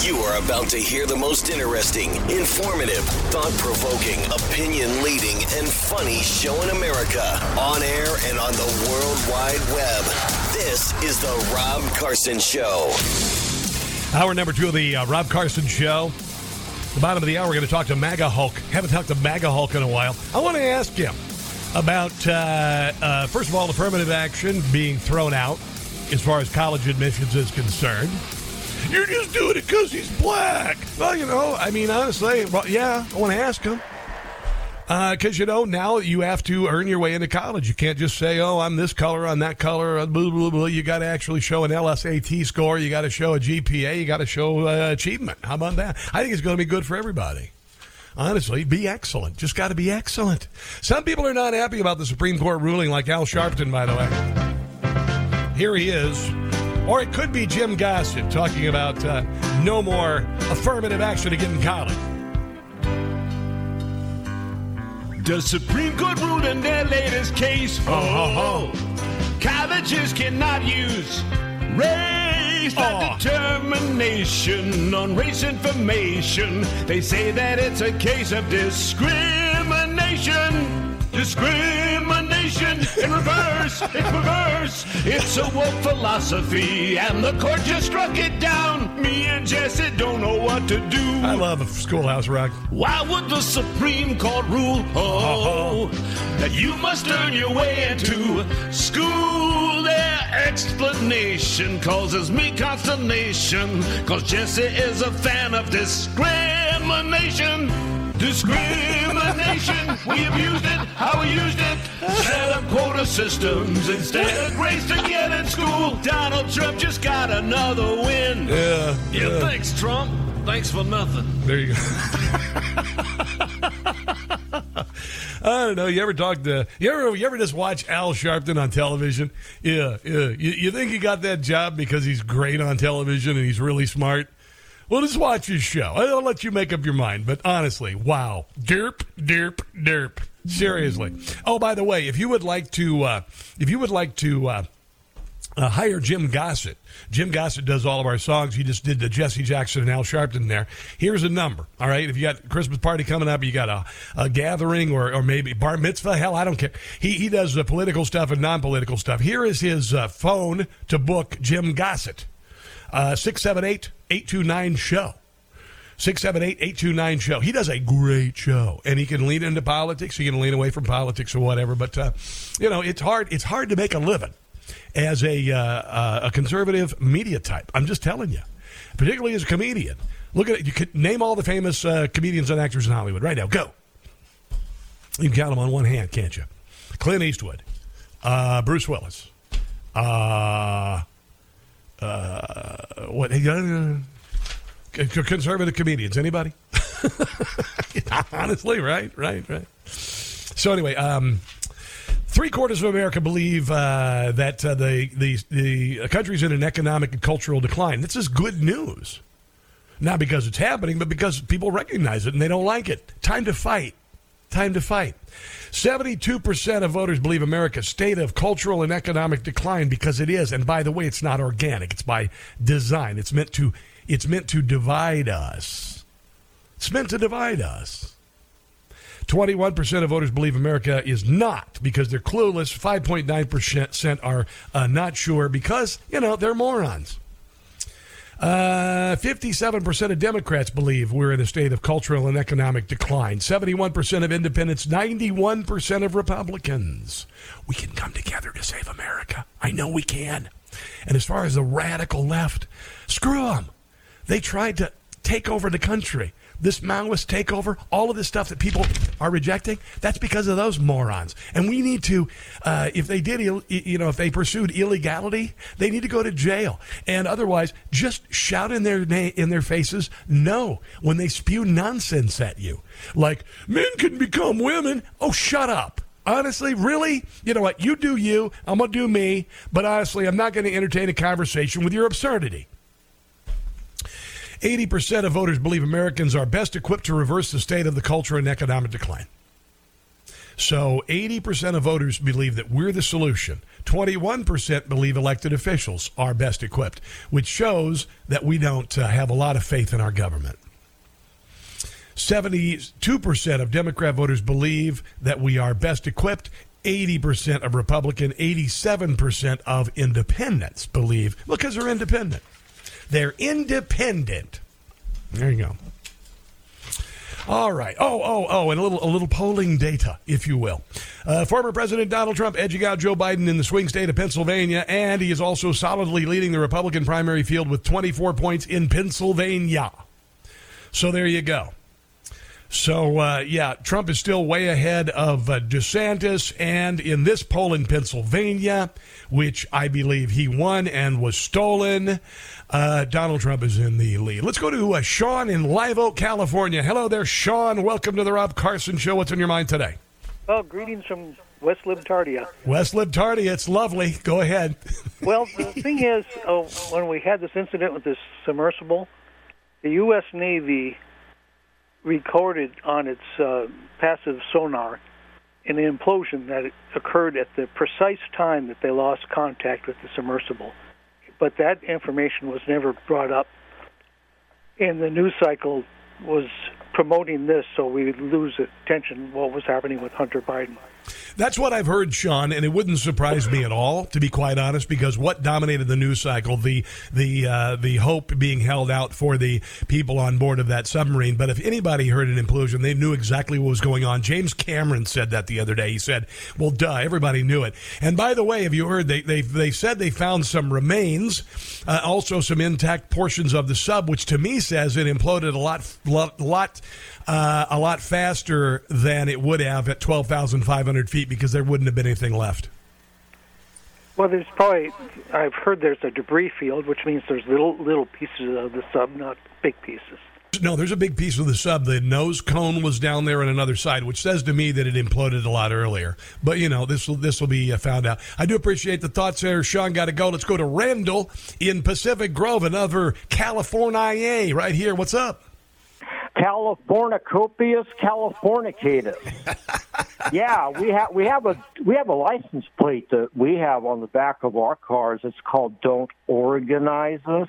You are about to hear the most interesting, informative, thought provoking, opinion leading, and funny show in America on air and on the World Wide Web. This is The Rob Carson Show. Hour number two of the uh, Rob Carson Show. The bottom of the hour, we're going to talk to MAGA Hulk. Haven't talked to MAGA Hulk in a while. I want to ask him about, uh, uh, first of all, affirmative action being thrown out as far as college admissions is concerned. You're just doing it because he's black. Well, you know, I mean, honestly, well, yeah, I want to ask him. Because, you know, now you have to earn your way into college. You can't just say, oh, I'm this color, I'm that color, uh, blah, blah, blah. You got to actually show an LSAT score. You got to show a GPA. You got to show uh, achievement. How about that? I think it's going to be good for everybody. Honestly, be excellent. Just got to be excellent. Some people are not happy about the Supreme Court ruling, like Al Sharpton, by the way. Here he is. Or it could be Jim Gossett talking about uh, no more affirmative action to get in college. The Supreme Court ruled in their latest case. Oh, colleges cannot use race Oh. determination on race information. They say that it's a case of discrimination. Discrimination in reverse, it's reverse. It's a woke philosophy, and the court just struck it down. Me and Jesse don't know what to do. I love Schoolhouse Rock. Why would the Supreme Court rule, oh, uh-huh. that you must earn your way into school? Their explanation causes me consternation, cause Jesse is a fan of discrimination. Discrimination, we abused it, how we used it. Set up quota systems instead of grades to get in school. Donald Trump just got another win. Yeah. Yeah, thanks, Trump. Thanks for nothing. There you go. I don't know. You ever talk to you ever you ever just watch Al Sharpton on television? Yeah, yeah. You, you think he got that job because he's great on television and he's really smart? Well, just watch his show. I'll let you make up your mind. But honestly, wow, derp, derp, derp. Seriously. Oh, by the way, if you would like to, uh, if you would like to. Uh, uh, hire Jim Gossett. Jim Gossett does all of our songs. He just did the Jesse Jackson and Al Sharpton there. Here's a number. All right. If you got Christmas party coming up, you got a, a gathering or, or maybe bar mitzvah, hell, I don't care. He, he does the political stuff and non political stuff. Here is his uh, phone to book Jim Gossett Uh, 678 829 show. 678 829 show. He does a great show and he can lean into politics. He can lean away from politics or whatever. But, uh, you know, it's hard. It's hard to make a living as a uh, uh, a conservative media type. I'm just telling you, particularly as a comedian. Look at it. You could name all the famous uh, comedians and actors in Hollywood right now. Go. You can count them on one hand, can't you? Clint Eastwood, uh, Bruce Willis, uh, uh, what? Uh, conservative comedians. Anybody? Honestly, right, right, right. So anyway, um, three quarters of America believe uh, that uh, the the the country's in an economic and cultural decline. This is good news, not because it's happening, but because people recognize it and they don't like it. Time to fight. Time to fight. Seventy-two percent of voters believe America's state of cultural and economic decline because it is. And by the way, it's not organic; it's by design. It's meant to. It's meant to divide us. It's meant to divide us. 21% of voters believe America is not because they're clueless. 5.9% are uh, not sure because, you know, they're morons. Uh, 57% of Democrats believe we're in a state of cultural and economic decline. 71% of independents, 91% of Republicans. We can come together to save America. I know we can. And as far as the radical left, screw them. They tried to take over the country, this Maoist takeover, all of this stuff that people are rejecting, that's because of those morons. And we need to, uh, if they did, you know, if they pursued illegality, they need to go to jail. And otherwise, just shout in their na- in their faces no when they spew nonsense at you, like men can become women. Oh, shut up. Honestly, really? You know what? You do you. I'm going to do me. But honestly, I'm not going to entertain a conversation with your absurdity. 80% of voters believe Americans are best equipped to reverse the state of the culture and economic decline. So 80% of voters believe that we're the solution. 21% believe elected officials are best equipped, which shows that we don't uh, have a lot of faith in our government. 72% of Democrat voters believe that we are best equipped. 80% of Republican, 87% of independents believe, because they're independent. They're independent. There you go. All right. Oh, oh, oh, and a little, a little polling data, if you will. Uh, former President Donald Trump edging out Joe Biden in the swing state of Pennsylvania, and he is also solidly leading the Republican primary field with 24 points in Pennsylvania. So there you go. So, uh, yeah, Trump is still way ahead of uh, DeSantis. And in this poll in Pennsylvania, which I believe he won and was stolen, uh, Donald Trump is in the lead. Let's go to uh, Sean in Live Oak, California. Hello there, Sean. Welcome to the Rob Carson Show. What's on your mind today? Well, greetings from West Libtardia. West Libtardia, it's lovely. Go ahead. well, the thing is, uh, when we had this incident with this submersible, the U.S. Navy recorded on its uh, passive sonar an implosion that occurred at the precise time that they lost contact with the submersible. But that information was never brought up, and the news cycle was promoting this so we lose attention what was happening with Hunter Biden. That's what I've heard, Sean, and it wouldn't surprise me at all, to be quite honest, because what dominated the news cycle, the the uh, the hope being held out for the people on board of that submarine. But if anybody heard an implosion, they knew exactly what was going on. James Cameron said that the other day. He said, "Well, duh, everybody knew it." And by the way, have you heard? They they they said they found some remains, uh, also some intact portions of the sub, which to me says it imploded a lot lot. lot uh, a lot faster than it would have at 12,500 feet because there wouldn't have been anything left. Well, there's probably I've heard there's a debris field, which means there's little little pieces of the sub, not big pieces. No, there's a big piece of the sub. The nose cone was down there on another side, which says to me that it imploded a lot earlier. But you know, this will this will be uh, found out. I do appreciate the thoughts there. Sean, got to go. Let's go to Randall in Pacific Grove, another California right here. What's up? Californicopious Californicatus. yeah, we have we have a we have a license plate that we have on the back of our cars. It's called "Don't Organize Us."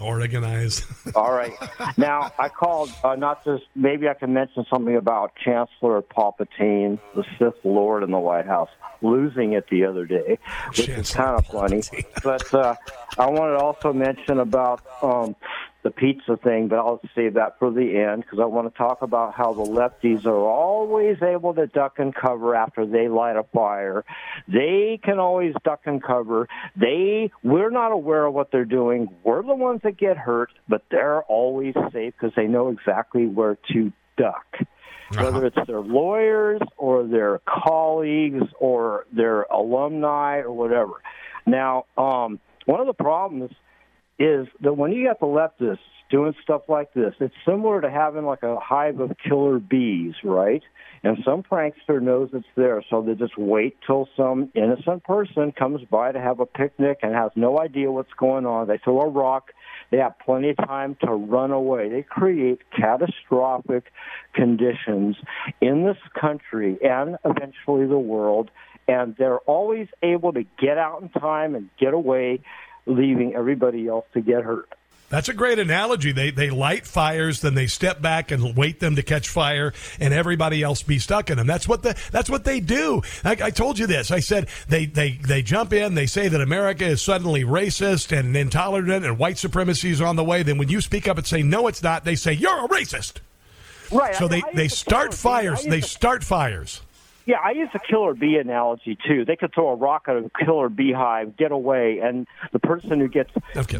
Organize. All right. Now I called uh, not just maybe I can mention something about Chancellor Palpatine, the Sith Lord in the White House, losing it the other day, which Chancellor is kind of funny. But uh, I wanted to also mention about um, the pizza thing, but I'll save that for the end because I want to talk about how the lefties are always able to duck and cover after they light a fire. They can always duck and cover. They we're not aware of what they're doing. We're the ones that get hurt, but they're always safe because they know exactly where to duck. Uh-huh. Whether it's their lawyers or their colleagues or their alumni or whatever. Now, um, one of the problems is that when you got the leftists doing stuff like this, it's similar to having like a hive of killer bees, right? And some prankster knows it's there, so they just wait till some innocent person comes by to have a picnic and has no idea what's going on. They throw a rock. They have plenty of time to run away. They create catastrophic conditions in this country and eventually the world, and they're always able to get out in time and get away leaving everybody else to get hurt. That's a great analogy. They they light fires, then they step back and wait them to catch fire, and everybody else be stuck in them. That's what the that's what they do. I, I, told you this. I said they they they jump in. They say that America is suddenly racist and intolerant, and white supremacy is on the way. Then when you speak up and say no, it's not, they say you're a racist. Right. So I, they they start fires. They start fires. Yeah, I use the killer bee analogy too. They could throw a rock at a killer beehive, get away, and the person who gets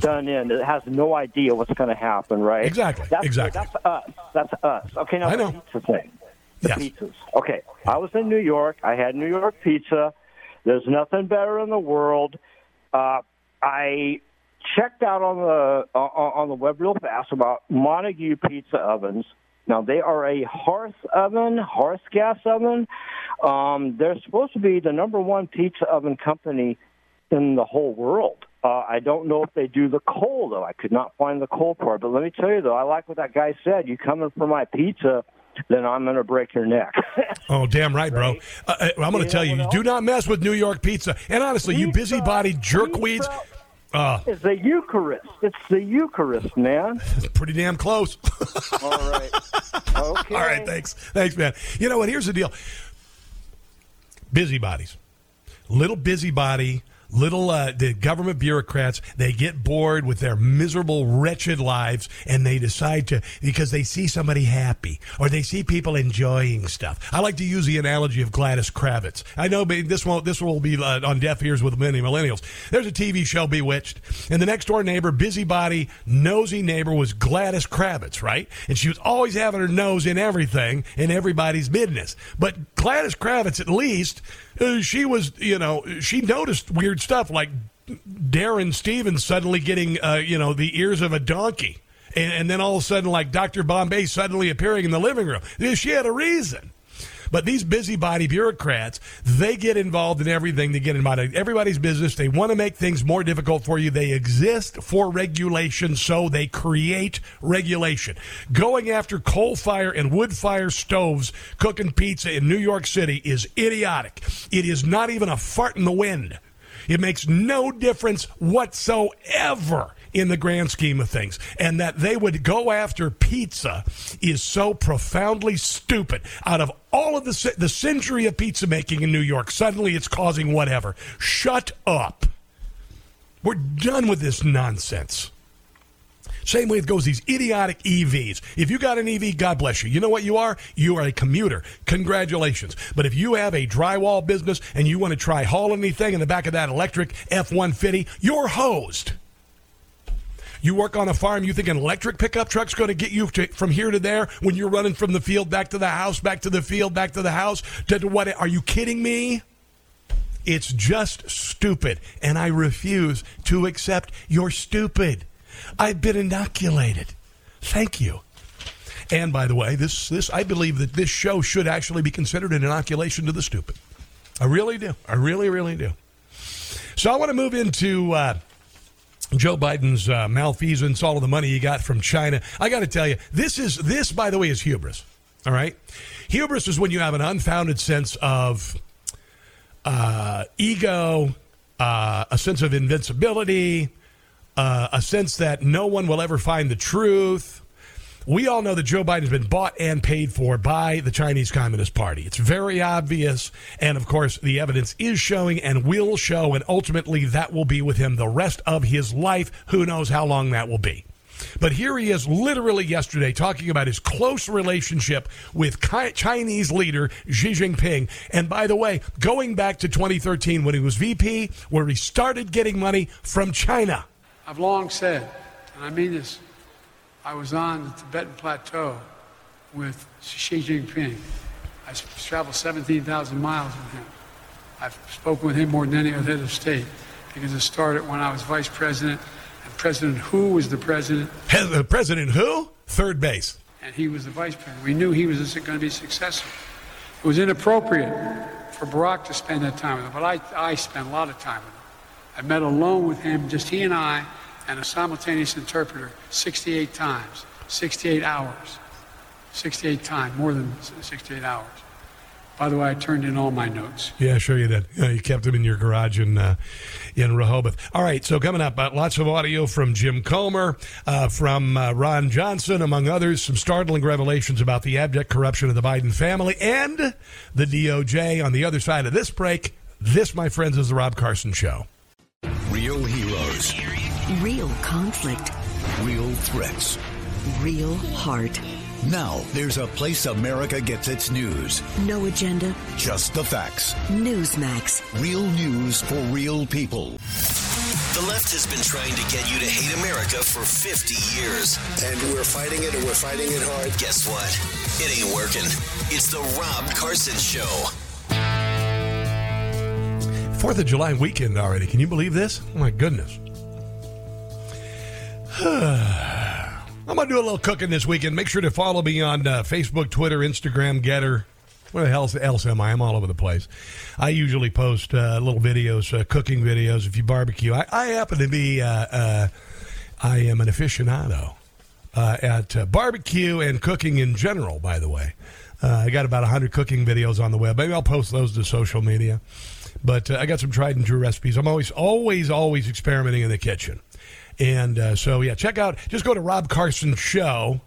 done in has no idea what's going to happen, right? Exactly, That's, exactly. That's us. That's us. Okay, now I the know. pizza thing. The Yes. pizzas. Okay, I was in New York. I had New York pizza. There's nothing better in the world. Uh, I checked out on the uh, on the web real fast about Montague pizza ovens. Now they are a hearth oven, hearth gas oven. Um, they're supposed to be the number one pizza oven company in the whole world. Uh, I don't know if they do the coal though. I could not find the coal part. But let me tell you though, I like what that guy said. You coming for my pizza, then I'm going to break your neck. Oh, damn right, bro. Uh, uh, I'm going to tell you, you, do not mess with New York pizza. And honestly, you busybody jerkweeds, pizza uh, It's the Eucharist. It's the Eucharist, man. pretty damn close. All right. Okay. All right, thanks. Thanks, man. You know what? Here's the deal busybodies. Little busybody, little uh, the government bureaucrats, they get bored with their miserable, wretched lives and they decide to, because they see somebody happy or they see people enjoying stuff. I like to use the analogy of Gladys Kravitz. I know this won't, this will be uh, on deaf ears with many millennials. There's a TV show, Bewitched, and the next door neighbor, busybody, nosy neighbor was Gladys Kravitz, right? And she was always having her nose in everything in everybody's business. But Gladys Kravitz, at least, uh, she was, you know, she noticed weird stuff like Darrin Stephens suddenly getting, uh, you know, the ears of a donkey. And, and then all of a sudden, like Dr. Bombay suddenly appearing in the living room. She had a reason. But these busybody bureaucrats, they get involved in everything. They get involved in everybody's business. They want to make things more difficult for you. They exist for regulation, so they create regulation. Going after coal fire and wood fire stoves cooking pizza in New York City is idiotic. It is not even a fart in the wind. It makes no difference whatsoever in the grand scheme of things. And that they would go after pizza is so profoundly stupid. Out of all of the, the century of pizza making in New York, suddenly it's causing whatever. Shut up. We're done with this nonsense. Same way it goes these idiotic EVs. If you got an EV, God bless you. You know what you are? You are a commuter. Congratulations. But if you have a drywall business and you want to try haul anything in the back of that electric F 150, you're hosed. You work on a farm, you think an electric pickup truck's going to get you to, from here to there when you're running from the field back to the house, back to the field, back to the house? To, to what? Are you kidding me? It's just stupid, and I refuse to accept you're stupid. I've been inoculated. Thank you. And by the way, this this I believe that this show should actually be considered an inoculation to the stupid. I really do. I really, really do. So I want to move into uh, Joe Biden's uh, malfeasance, all of the money he got from China. I got to tell you, this is this, by the way, is hubris. All right, hubris is when you have an unfounded sense of uh, ego, uh, a sense of invincibility, uh, a sense that no one will ever find the truth. We all know that Joe Biden has been bought and paid for by the Chinese Communist Party. It's very obvious. And of course, the evidence is showing and will show. And ultimately, that will be with him the rest of his life. Who knows how long that will be. But here he is literally yesterday talking about his close relationship with Chinese leader Xi Jinping. And by the way, going back to 2013 when he was VP, where he started getting money from China. I've long said, and I mean this, I was on the Tibetan Plateau with Xi Jinping. I traveled 17,000 miles with him. I've spoken with him more than any other head of state because it started when I was vice president and President Hu was the president Has- uh, President who? Third base. and he was the vice president. We knew he was going to be successful. It was inappropriate for Barack to spend that time with him, but I, I spent a lot of time with him. I met alone with him, just he and I, and a simultaneous interpreter 68 times, 68 hours. 68 times, more than 68 hours. By the way, I turned in all my notes. Yeah, sure you did. You kept them in your garage in uh, in Rehoboth. All right, so coming up, uh, lots of audio from Jim Comer, uh, from uh, Ron Johnson, among others. Some startling revelations about the abject corruption of the Biden family and the DOJ. On the other side of this break, this, my friends, is the Rob Carson Show. Real heroes, Real conflict. real threats. Real heart. Now, there's a place America gets its news. No agenda. Just the facts. Newsmax. Real news for real people. The left has been trying to get you to hate America for 50 years. And we're fighting it and we're fighting it hard. Guess what? It ain't working. It's the Rob Carson Show. Fourth of July weekend already. Can you believe this? Oh my goodness. I'm going to do a little cooking this weekend. Make sure to follow me on uh, Facebook, Twitter, Instagram, GETTR. Where the hell else am I? I'm all over the place. I usually post uh, little videos, uh, cooking videos. If you barbecue, I, I happen to be. Uh, uh, I am an aficionado uh, at barbecue and cooking in general. By the way, I got about hundred cooking videos on the web. Maybe I'll post those to social media. But I got some tried and true recipes. I'm always, always, always experimenting in the kitchen. And uh, so, yeah, check out, just go to Rob Carson Show.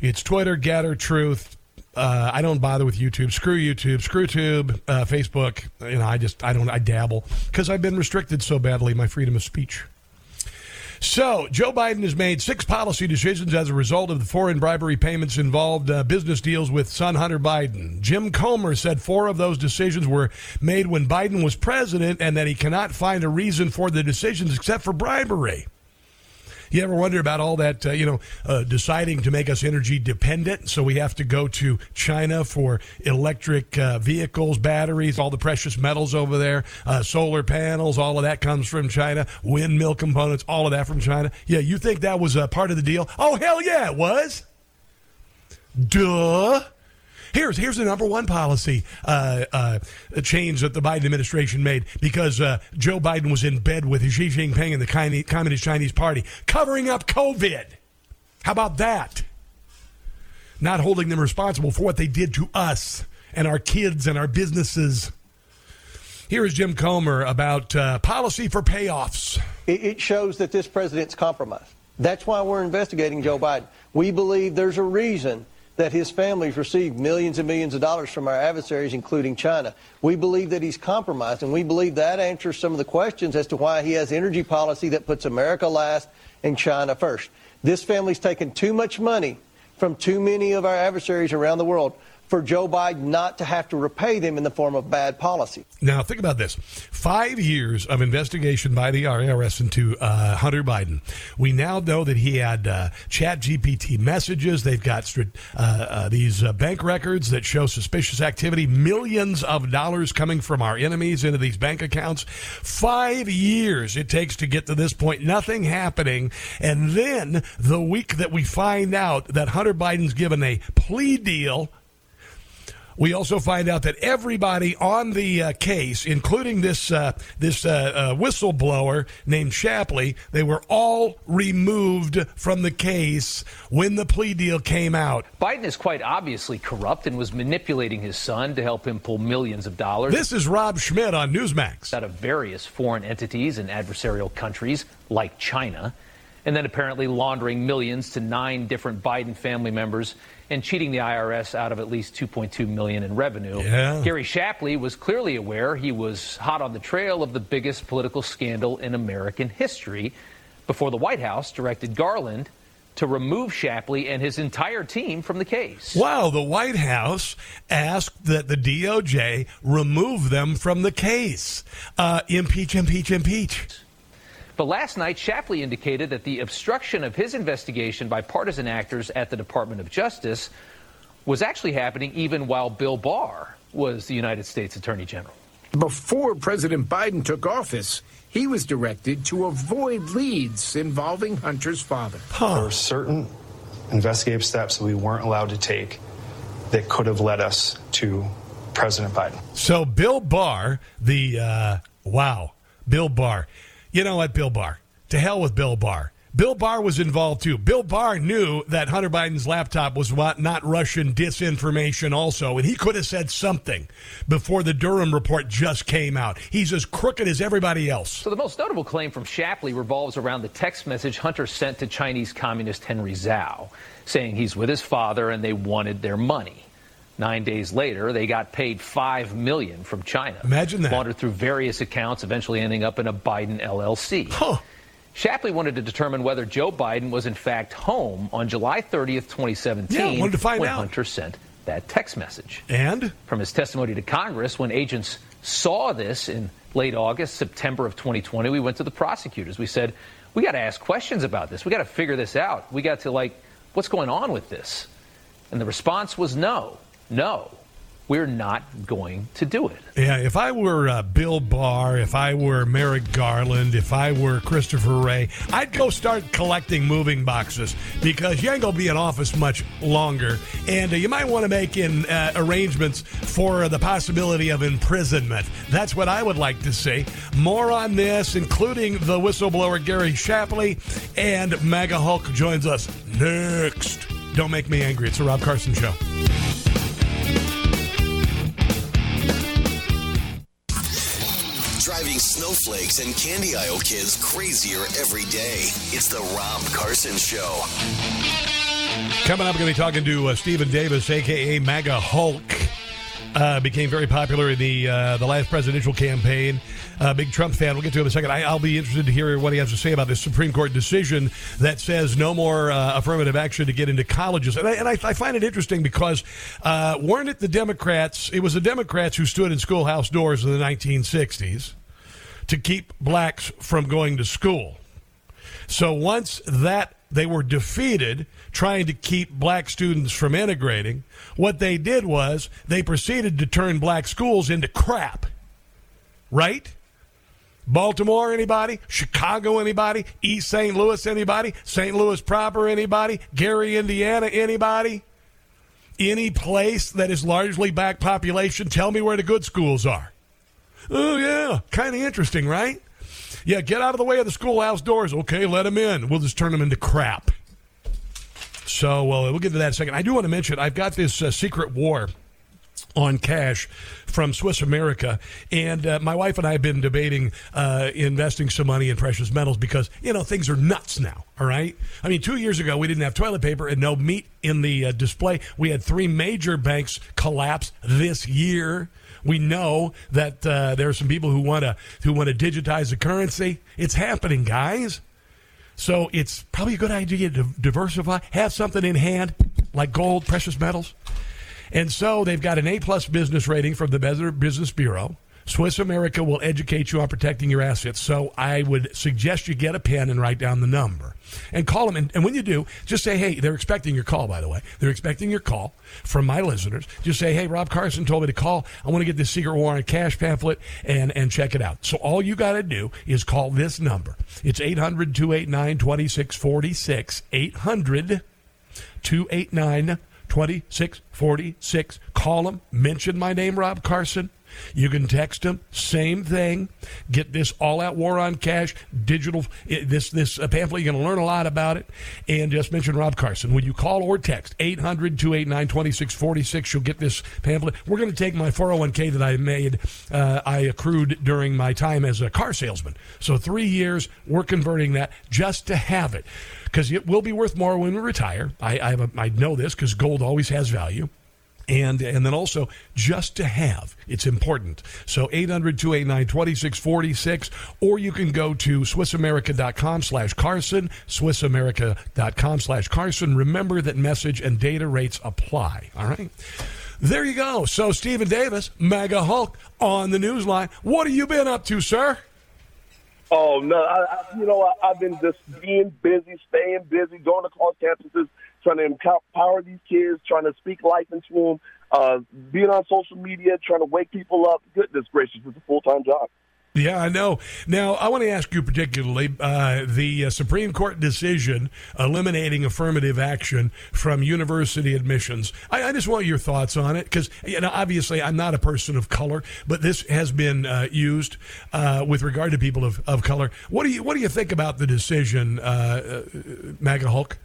It's Twitter, GETTR, Truth. Uh, I don't bother with YouTube. Screw YouTube. Screw Tube. Uh, Facebook. You know, I just, I don't, I dabble because I've been restricted so badly, my freedom of speech. So, Joe Biden has made six policy decisions as a result of the foreign bribery payments involved uh, business deals with son Hunter Biden. Jim Comer said four of those decisions were made when Biden was president and that he cannot find a reason for the decisions except for bribery. You ever wonder about all that, uh, you know, uh, deciding to make us energy dependent? So we have to go to China for electric uh, vehicles, batteries, all the precious metals over there, uh, solar panels, all of that comes from China, windmill components, all of that from China. Yeah, you think that was a part of the deal? Oh, hell yeah, it was. Duh. Here's here's the number one policy uh, uh, change that the Biden administration made because uh, Joe Biden was in bed with Xi Jinping and the Communist Chinese Party, covering up COVID. How about that? Not holding them responsible for what they did to us and our kids and our businesses. Here is Jim Comer about uh, policy for payoffs. It shows that this president's compromised. That's why we're investigating Joe Biden. We believe there's a reason that his family's received millions and millions of dollars from our adversaries, including China. We believe that he's compromised, and we believe that answers some of the questions as to why he has energy policy that puts America last and China first. This family's taken too much money from too many of our adversaries around the world for Joe Biden not to have to repay them in the form of bad policy. Now, think about this five years of investigation by the IRS into uh, Hunter Biden. We now know that he had uh, chat GPT messages. They've got uh, uh, these uh, bank records that show suspicious activity, millions of dollars coming from our enemies into these bank accounts. Five years it takes to get to this point, nothing happening. And then the week that we find out that Hunter Biden's given a plea deal we also find out that everybody on the uh, case, including this uh, this uh, uh, whistleblower named Shapley, they were all removed from the case when the plea deal came out. Biden is quite obviously corrupt and was manipulating his son to help him pull millions of dollars. This is Rob Schmitt on Newsmax. Out of various foreign entities and adversarial countries like China and then apparently laundering millions to nine different Biden family members and cheating the IRS out of at least 2.2 million in revenue. Yeah. Gary Shapley was clearly aware he was hot on the trail of the biggest political scandal in American history before the White House directed Garland to remove Shapley and his entire team from the case. Wow, the White House asked that the DOJ remove them from the case. Uh, impeach, impeach, impeach. But last night, Shapley indicated that the obstruction of his investigation by partisan actors at the Department of Justice was actually happening even while Bill Barr was the United States Attorney General. Before President Biden took office, he was directed to avoid leads involving Hunter's father. Huh. There were certain investigative steps that we weren't allowed to take that could have led us to President Biden. So, Bill Barr, the uh, wow, Bill Barr you know what, Bill Barr? To hell with Bill Barr. Bill Barr was involved too. Bill Barr knew that Hunter Biden's laptop was not Russian disinformation, also, and he could have said something before the Durham report just came out. He's as crooked as everybody else. So, the most notable claim from Shapley revolves around the text message Hunter sent to Chinese Communist Henry Zhao, saying he's with his father and they wanted their money. Nine days later, they got paid five million from China. Imagine that. Laundered through various accounts, eventually ending up in a Biden LLC. Huh. Shapley wanted to determine whether Joe Biden was in fact home on July 30th, 2017, Yeah, wanted to find when out. Hunter sent that text message. And From his testimony to Congress, when agents saw this in late August, September of 2020, we went to the prosecutors. We said, we got to ask questions about this. We got to figure this out. We got to, like, what's going on with this? And the response was no, no, we're not going to do it. Yeah, if I were uh, Bill Barr, if I were Merrick Garland, if I were Christopher Wray, I'd go start collecting moving boxes because you ain't to be in office much longer. And uh, you might want to make in uh, arrangements for the possibility of imprisonment. That's what I would like to see. More on this, including the whistleblower Gary Shapley, and MAGA Hulk joins us next. Don't make me angry. It's a Rob Carson Show. Snowflakes and candy aisle kids crazier every day. It's the Rob Carson Show. Coming up, we're going to be talking to uh, Stephen Davis, aka MAGA Hulk. Uh, became very popular in the uh, the last presidential campaign. Uh, big Trump fan. We'll get to him in a second. I, I'll be interested to hear what he has to say about this Supreme Court decision that says no more uh, affirmative action to get into colleges. And I, and I, I find it interesting because uh, weren't it the Democrats? It was the Democrats who stood in schoolhouse doors in the 1960s to keep blacks from going to school. So once that they were defeated trying to keep black students from integrating, what they did was they proceeded to turn black schools into crap. Right? Baltimore, anybody? Chicago, anybody? East St. Louis, anybody? St. Louis proper, anybody? Gary, Indiana, anybody? Any place that is largely black population, tell me where the good schools are. Oh, yeah. Kind of interesting, right? Yeah, get out of the way of the schoolhouse doors. Okay, let them in. We'll just turn them into crap. So, well, we'll get to that in a second. I do want to mention I've got this uh, secret war on cash from Swiss America. And uh, my wife and I have been debating uh, investing some money in precious metals because, you know, things are nuts now. All right. I mean, two years ago, we didn't have toilet paper and no meat in the uh, display. We had three major banks collapse this year. We know that uh, there are some people who want to who want to digitize the currency. It's happening, guys. So it's probably a good idea to diversify, have something in hand like gold, precious metals. And so they've got an A plus business rating from the Business Bureau. Swiss America will educate you on protecting your assets. So I would suggest you get a pen and write down the number and call them. And, and when you do, just say, hey, they're expecting your call, by the way. They're expecting your call from my listeners. Just say, hey, Rob Carson told me to call. I want to get this secret war on cash pamphlet and, and check it out. So all you got to do is call this number. It's 800 289 2646. 800 289 2646. Call them, mention my name, Rob Carson. You can text them, same thing. Get this all out war on cash, digital, this, this uh, pamphlet. You're going to learn a lot about it. And just mention Rob Carson. When you call or text 800 289 2646, you'll get this pamphlet. We're going to take my 401k that I made, uh, I accrued during my time as a car salesman. So three years, we're converting that just to have it because it will be worth more when we retire. I know this because gold always has value. And, and then also just to have it's important. So 800-289-2646 or you can go to swissamerica.com slash carson swissamerica.com slash carson. Remember that message and data rates apply. All right? There you go. So stephen davis MAGA Hulk on the newsline what have you been up to sir? Oh no! I, I, you know, I, I've been just being busy, staying busy, going across campuses, trying to empower these kids, trying to speak life into them, uh, being on social media, trying to wake people up. Goodness gracious, it's a full time job. Yeah, I know. Now, I want to ask you particularly uh, the uh, Supreme Court decision eliminating affirmative action from university admissions. I, I just want your thoughts on it because, you know, obviously I'm not a person of color, but this has been uh, used uh, with regard to people of, of color. What do you What do you think about the decision, uh, uh, MAGA Hulk?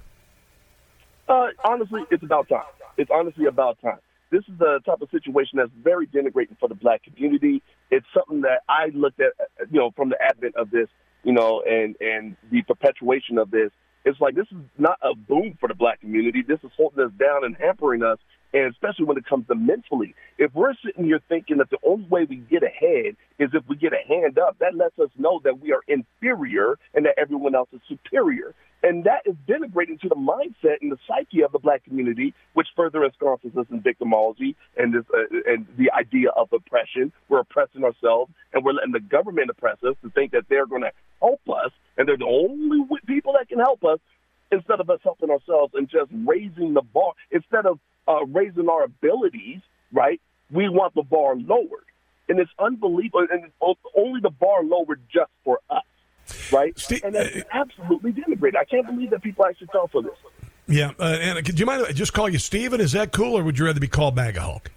Uh, honestly, it's about time. It's honestly about time. This is the type of situation that's very denigrating for the black community. It's something that I looked at, uh, you know, from the advent of this, you know, and and the perpetuation of this. It's like this is not a boom for the black community. This is holding us down and hampering us and especially when it comes to mentally. If we're sitting here thinking that the only way we get ahead is if we get a hand up, that lets us know that we are inferior and that everyone else is superior. And that is denigrating to the mindset and the psyche of the black community, which further ensconces us in victimology and this, uh, and the idea of oppression. We're oppressing ourselves, and we're letting the government oppress us to think that they're going to help us, and they're the only people that can help us, instead of us helping ourselves and just raising the bar. Instead of uh, raising our abilities, right? We want the bar lowered, and it's unbelievable. And it's only the bar lowered just for us right? Steve, and that's absolutely denigrated. I can't believe that people actually fell for this. Yeah, uh, and could you mind just call you Steven? Is that cool, or would you rather be called MAGA Hulk?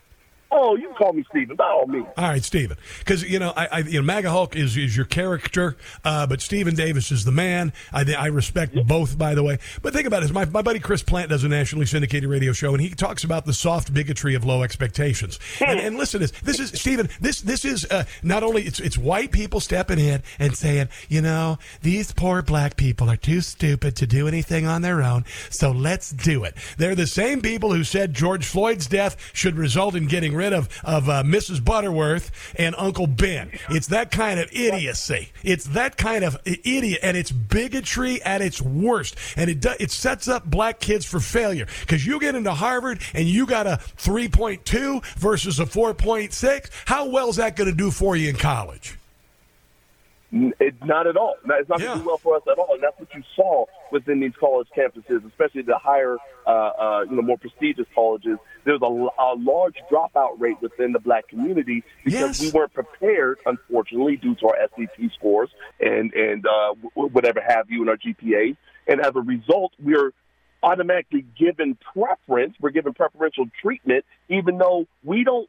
Oh, you can call me Steven, by all means. All right, Steven. Because, you know, I, I, you know, MAGA Hulk is, is your character, uh, but Steven Davis is the man. I, I respect both, by the way. But think about it. My, my buddy Chris Plante does a nationally syndicated radio show, and he talks about the soft bigotry of low expectations. and, and listen to this. This is, Steven, this, this is uh, not only, it's, it's white people stepping in and saying, you know, these poor black people are too stupid to do anything on their own, so let's do it. They're the same people who said George Floyd's death should result in getting rid of of uh, Mrs. Butterworth and Uncle Ben. It's that kind of idiocy. It's that kind of idiot, and it's bigotry at its worst. And it do, it sets up black kids for failure because you get into Harvard and you got a 3.2 versus a 4.6. How well is that going to do for you in college? It, not at all. It's not going to do well for us at all, and that's what you saw within these college campuses, especially the higher, uh, uh, you know, more prestigious colleges. There's a, a, large dropout rate within the black community because yes. we weren't prepared, unfortunately, due to our SAT scores and and uh, whatever have you in our GPA. and as a result, we're automatically given preference. We're given preferential treatment, even though we don't.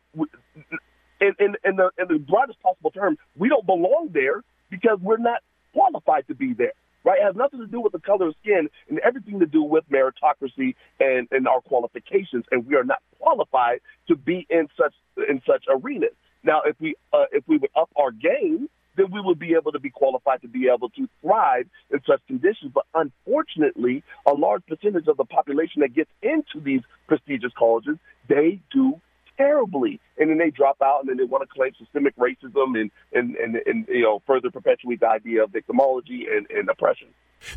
In, in, in the in the broadest possible term, we don't belong there because we're not qualified to be there. Right? It has nothing to do with the color of skin and everything to do with meritocracy and, and our qualifications, and we are not qualified to be in such in such arenas. Now, if we uh, if we would up our game, then we would be able to be qualified to be able to thrive in such conditions. But unfortunately, a large percentage of the population that gets into these prestigious colleges, they do terribly, and then they drop out, and then they want to claim systemic racism and and and, and you know further perpetuate the idea of victimology and, and oppression.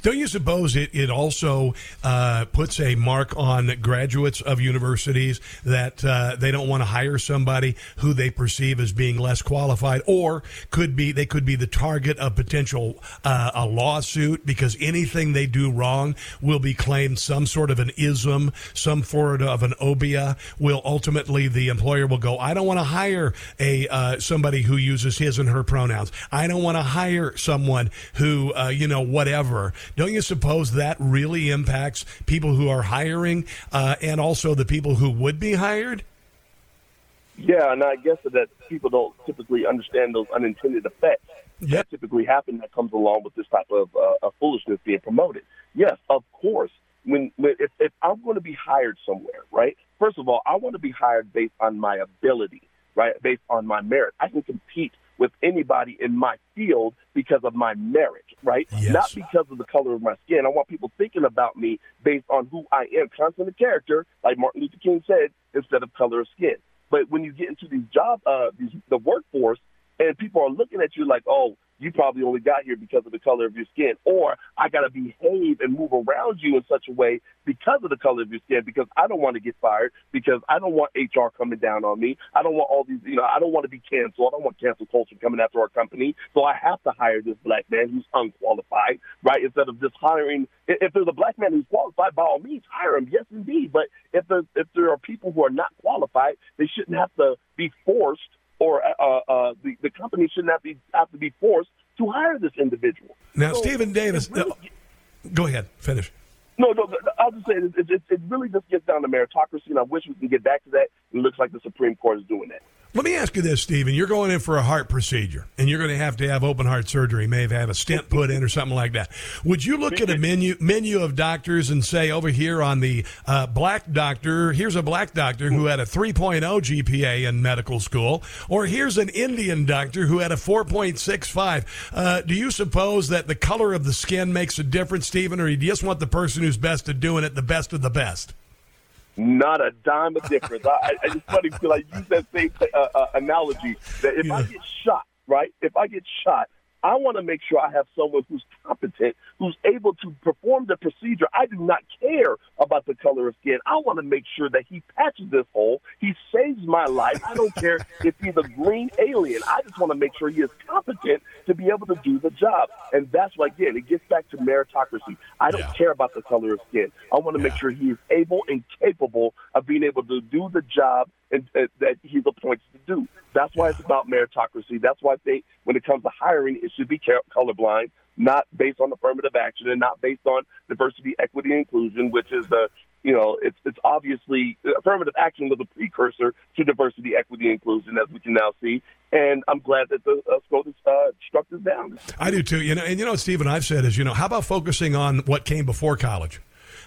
Don't you suppose it, it also uh, puts a mark on graduates of universities that uh, they don't want to hire somebody who they perceive as being less qualified, or could be they could be the target of potential uh, a lawsuit because anything they do wrong will be claimed some sort of an ism, some sort of an obia. Will ultimately the employer will go, I don't want to hire a uh, somebody who uses his and her pronouns. I don't want to hire someone who uh, you know whatever don't you suppose that really impacts people who are hiring uh, and also the people who would be hired? Yeah, and I guess that people don't typically understand those unintended effects yep. that typically happen that comes along with this type of, uh, of foolishness being promoted. Yes, of course. When, when if, if I'm going to be hired somewhere, right? First of all, I want to be hired based on my ability, right? Based on my merit. I can compete with anybody in my field because of my merit, right? Yes. Not because of the color of my skin. I want people thinking about me based on who I am, content of character, like Martin Luther King said, instead of color of skin. But when you get into these job, uh, these, the workforce, and people are looking at you like, oh, you probably only got here because of the color of your skin, or I got to behave and move around you in such a way because of the color of your skin, because I don't want to get fired, because I don't want HR coming down on me. I don't want all these, you know, I don't want to be canceled. I don't want cancel culture coming after our company. So I have to hire this black man who's unqualified, right? Instead of just hiring, if there's a black man who's qualified, by all means, hire him. Yes, indeed. But if there, if there are people who are not qualified, they shouldn't have to be forced or uh, uh, the, the company should not be have to be forced to hire this individual. Now, so Steven Davis, really, go ahead, finish. No, no, I'll just say it, it, it, really just gets down to meritocracy, and I wish we can get back to that. It looks like the Supreme Court is doing that. Let me ask you this, Stephen. You're going in for a heart procedure, and you're going to have to have open heart surgery. May have a stent put in or something like that. Would you look at a menu menu of doctors and say, over here on the uh, black doctor, here's a black doctor who had a 3.0 GPA in medical school, or here's an Indian doctor who had a 4.65? Uh, do you suppose that the color of the skin makes a difference, Stephen, or you just want the person who's best at doing it the best of the best? Not a dime of difference. I, I just funny because I use that same uh, uh, analogy that if I get shot, right? If I get shot, I want to make sure I have someone who's competent, who's able to perform the procedure. I do not care about the color of skin. I want to make sure that he patches this hole. He saves my life. I don't care if he's a green alien. I just want to make sure he is competent to be able to do the job. And that's why, again, it gets back to meritocracy. I don't yeah. care about the color of skin. I want to yeah. make sure he is able and capable of being able to do the job and, uh, that he's appointed to do. That's why it's about meritocracy. That's why they, when it comes to hiring, it should be colorblind, not based on affirmative action and not based on diversity, equity, and inclusion, which is the you know, it's it's obviously affirmative action was a precursor to diversity, equity, inclusion, as we can now see. And I'm glad that the uh, SCOTUS uh, struck this down. I do too. You know, and you know, Stephen, I've said is, you know, how about focusing on what came before college?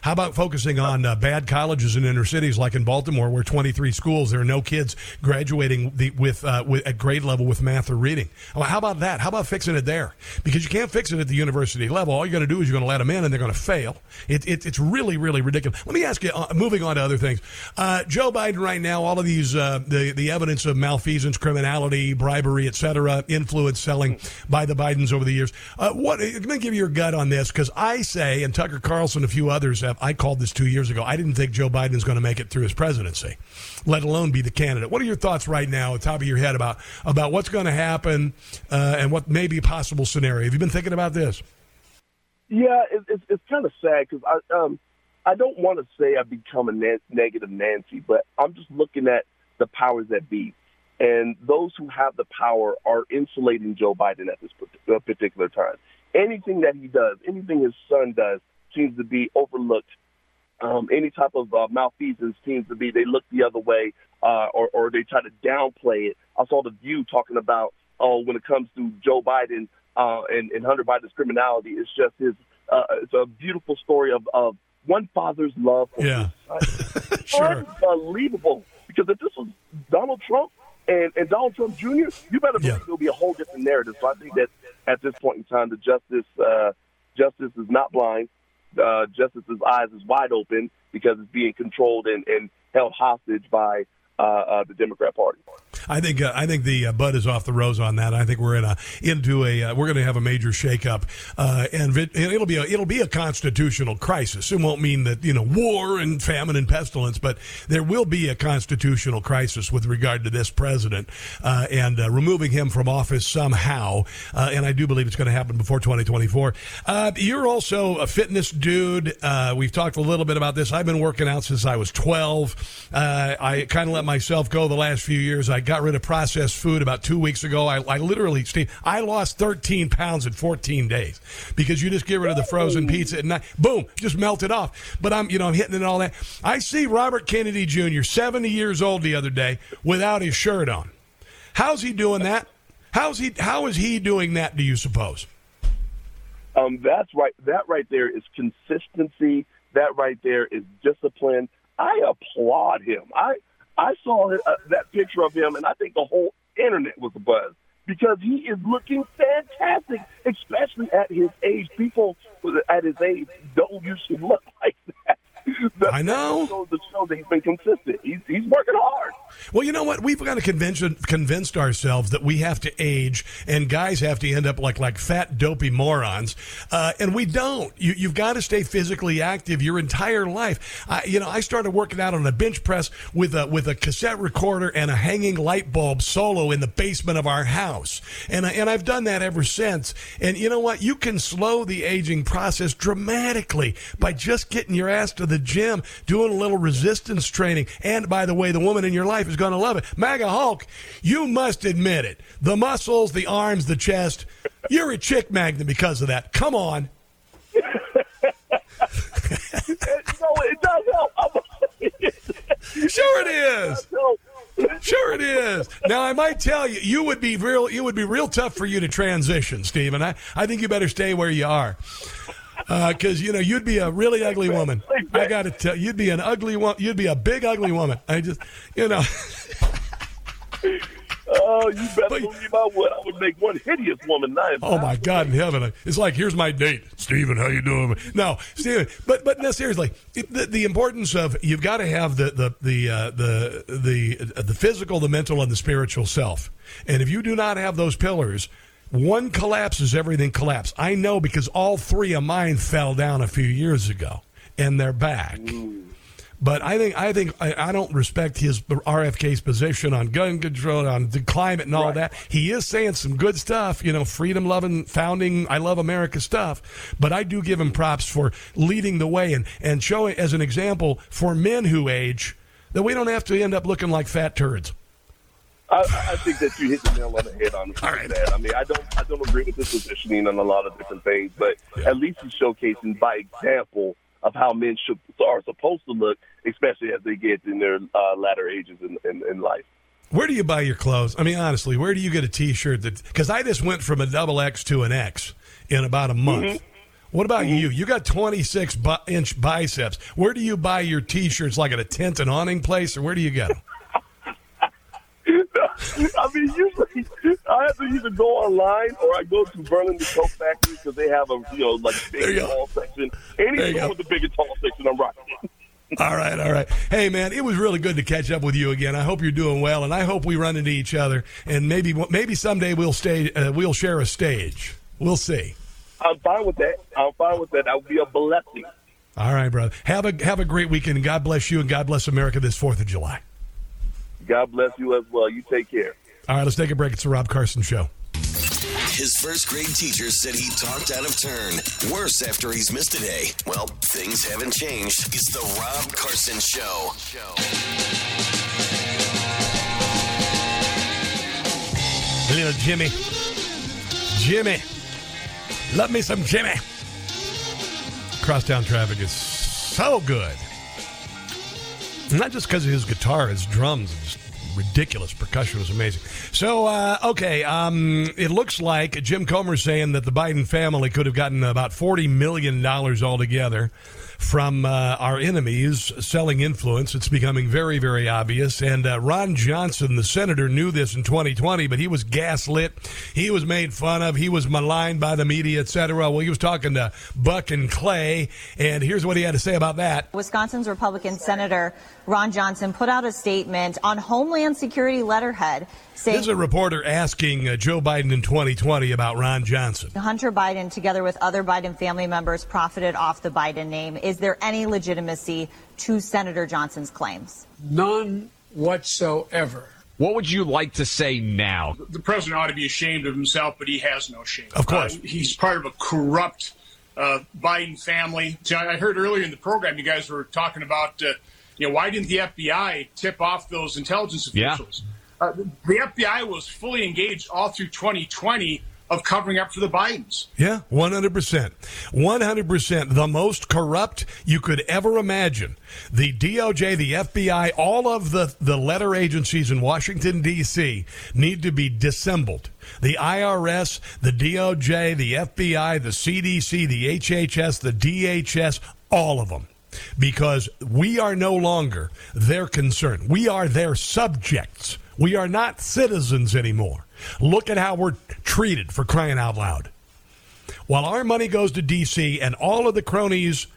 How about focusing on uh, bad colleges in inner cities like in Baltimore, where 23 schools, there are no kids graduating the, with, uh, with at grade level with math or reading? Well, how about that? How about fixing it there? Because you can't fix it at the university level. All you're going to do is you're going to let them in and they're going to fail. It, it, it's really, really ridiculous. Let me ask you, uh, moving on to other things. Uh, Joe Biden right now, all of these, uh, the, the evidence of malfeasance, criminality, bribery, et cetera, influence selling by the Bidens over the years. Uh, what, let me give you your gut on this because I say, and Tucker Carlson, a few others have I called this two years ago. I didn't think Joe Biden is going to make it through his presidency, let alone be the candidate. What are your thoughts right now, at the top of your head, about about what's going to happen uh, and what may be a possible scenario? Have you been thinking about this? Yeah, it, it's it's kind of sad because I um I don't want to say I've become a na- negative Nancy, but I'm just looking at the powers that be. And those who have the power are insulating Joe Biden at this particular time. Anything that he does, anything his son does, seems to be overlooked. Um, any type of uh, malfeasance seems to be they look the other way uh, or, or they try to downplay it. I saw the View talking about oh when it comes to Joe Biden uh, and, and Hunter Biden's criminality, it's just his uh, it's a beautiful story of, of one father's love. Yeah, sure. Unbelievable. Because if this was Donald Trump and, and Donald Trump Jr., you better believe yeah. there'll be a whole different narrative. So I think that at this point in time, the justice uh, justice is not blind uh, Justice's eyes is wide open because it's being controlled and, and held hostage by uh, uh, the Democrat Party. I think uh, I think the uh, bud is off the rose on that. I think we're in a into a uh, we're going to have a major shakeup, uh, and it'll be a it'll be a constitutional crisis. It won't mean that you know war and famine and pestilence, but there will be a constitutional crisis with regard to this president uh, and uh, removing him from office somehow. and I do believe it's going to happen before 2024. you're also a fitness dude. we've talked a little bit about this. I've been working out since I was 12. I kind of let myself go the last few years. I got rid of processed food about two weeks ago. I, I literally, Steve, I lost 13 pounds in 14 days because you just get rid of the frozen pizza and boom, just melt it off. But I'm, you know, I'm hitting it all that. I see Robert Kennedy Jr., 70 years old the other day, without his shirt on. How's he doing that? How's he? How is he doing that? Do you suppose? Um, that's right. That right there is consistency. That right there is discipline. I applaud him. I I saw uh, that picture of him, and I think the whole internet was a buzz because he is looking fantastic, especially at his age. People at his age don't usually look like that. I know. The show that he's been consistent. He's, he's working hard. Well, you know what? We've got to convince convinced ourselves that we have to age, and guys have to end up like like fat, dopey morons, uh, and we don't. You, you've got to stay physically active your entire life. I, you know, I started working out on a bench press with a with a cassette recorder and a hanging light bulb solo in the basement of our house, and I, and I've done that ever since. And you know what? You can slow the aging process dramatically by just getting your ass to the gym, doing a little resistance training, and by the way, the woman in your life is going to love it. MAGA Hulk, you must admit it. The muscles, the arms, the chest. You're a chick magnet because of that. Come on. no, it does help. sure it is. Sure it is. Now I might tell you, you would be real. It would be real tough for you to transition, Stephen. I, I think you better stay where you are because uh, you know you'd be a really ugly woman. I got to tell you'd be an ugly one. You'd be a big ugly woman. I just, you know. Oh, you better believe I would. I would make one hideous woman nice. Oh my God in heaven! It's like here's my date, Stephen. How you doing? No, Stephen. But but no, seriously, the, the importance of you've got to have the the the uh, the the the physical, the mental, and the spiritual self. And if you do not have those pillars, one collapses, everything collapses. I know because all three of mine fell down a few years ago, and they're back. But I think I think I, I, don't respect his RFK's position on gun control, on the climate, and all right. that. He is saying some good stuff, you know, freedom loving, founding, I love America stuff. But I do give him props for leading the way and and showing as an example for men who age that we don't have to end up looking like fat turds. I, I think that you hit the nail on the head on right. that. I mean, I don't I don't agree with his positioning on a lot of different things, but yeah. at least he's showcasing by example of how men should are supposed to look, especially as they get in their uh, latter ages in, in, in life. Where do you buy your clothes? I mean, honestly, where do you get a T-shirt that? Because I just went from a double X to an X in about a month. Mm-hmm. What about mm-hmm. you? You got 26 bi- inch biceps. Where do you buy your T-shirts? Like at a tent and awning place, or where do you get them? I mean, usually I have to either go online or I go to Berlin Burlington Coat Factory because they have a you know like big tall section. Any with the big and tall section, I'm rocking. all right, all right. Hey, man, it was really good to catch up with you again. I hope you're doing well, and I hope we run into each other, and maybe maybe someday we'll stay uh, we'll share a stage. We'll see. I'm fine with that. I'm fine with that. That would be a blessing. All right, brother. Have a have a great weekend. God bless you, and God bless America this Fourth of July. God bless you as well. You take care. All right, let's take a break. It's the Rob Carson Show. His first grade teacher said he talked out of turn. Worse after he's missed a day. Well, things haven't changed. It's the Rob Carson Show. Little Jimmy. Jimmy. Love me some Jimmy. Crosstown traffic is so good. Not just because of his guitar, his drums, his ridiculous percussion was amazing. So, uh, okay, um, it looks like Jim Comer saying that the Biden family could have gotten about $40 million altogether from uh, our enemies selling influence. It's becoming very, very obvious. And uh, Ron Johnson, the senator, knew this in 2020, but he was gaslit. He was made fun of. He was maligned by the media, etc. Well, he was talking to Buck and Clay, and here's what he had to say about that. Wisconsin's Republican Senator Ron Johnson put out a statement on Homeland Security letterhead saying. This is a reporter asking uh, Joe Biden in 2020 about Ron Johnson. Hunter Biden, together with other Biden family members, profited off the Biden name. Is there any legitimacy to Senator Johnson's claims? None whatsoever. What would you like to say now? The president ought to be ashamed of himself, but he has no shame. Of course. Uh, he's part of a corrupt uh, Biden family. So I heard earlier in the program you guys were talking about, uh, you know, why didn't the FBI tip off those intelligence officials? Yeah. Uh, the FBI was fully engaged all through 2020 of covering up for the Bidens. Yeah, 100%. 100%. The most corrupt you could ever imagine. The DOJ, the FBI, all of the, the letter agencies in Washington, D.C. need to be dissembled. The IRS, the DOJ, the FBI, the CDC, the HHS, the DHS, all of them. Because we are no longer their concern. We are their subjects. We are not citizens anymore. Look at how we're treated for crying out loud. While our money goes to D.C. and all of the cronies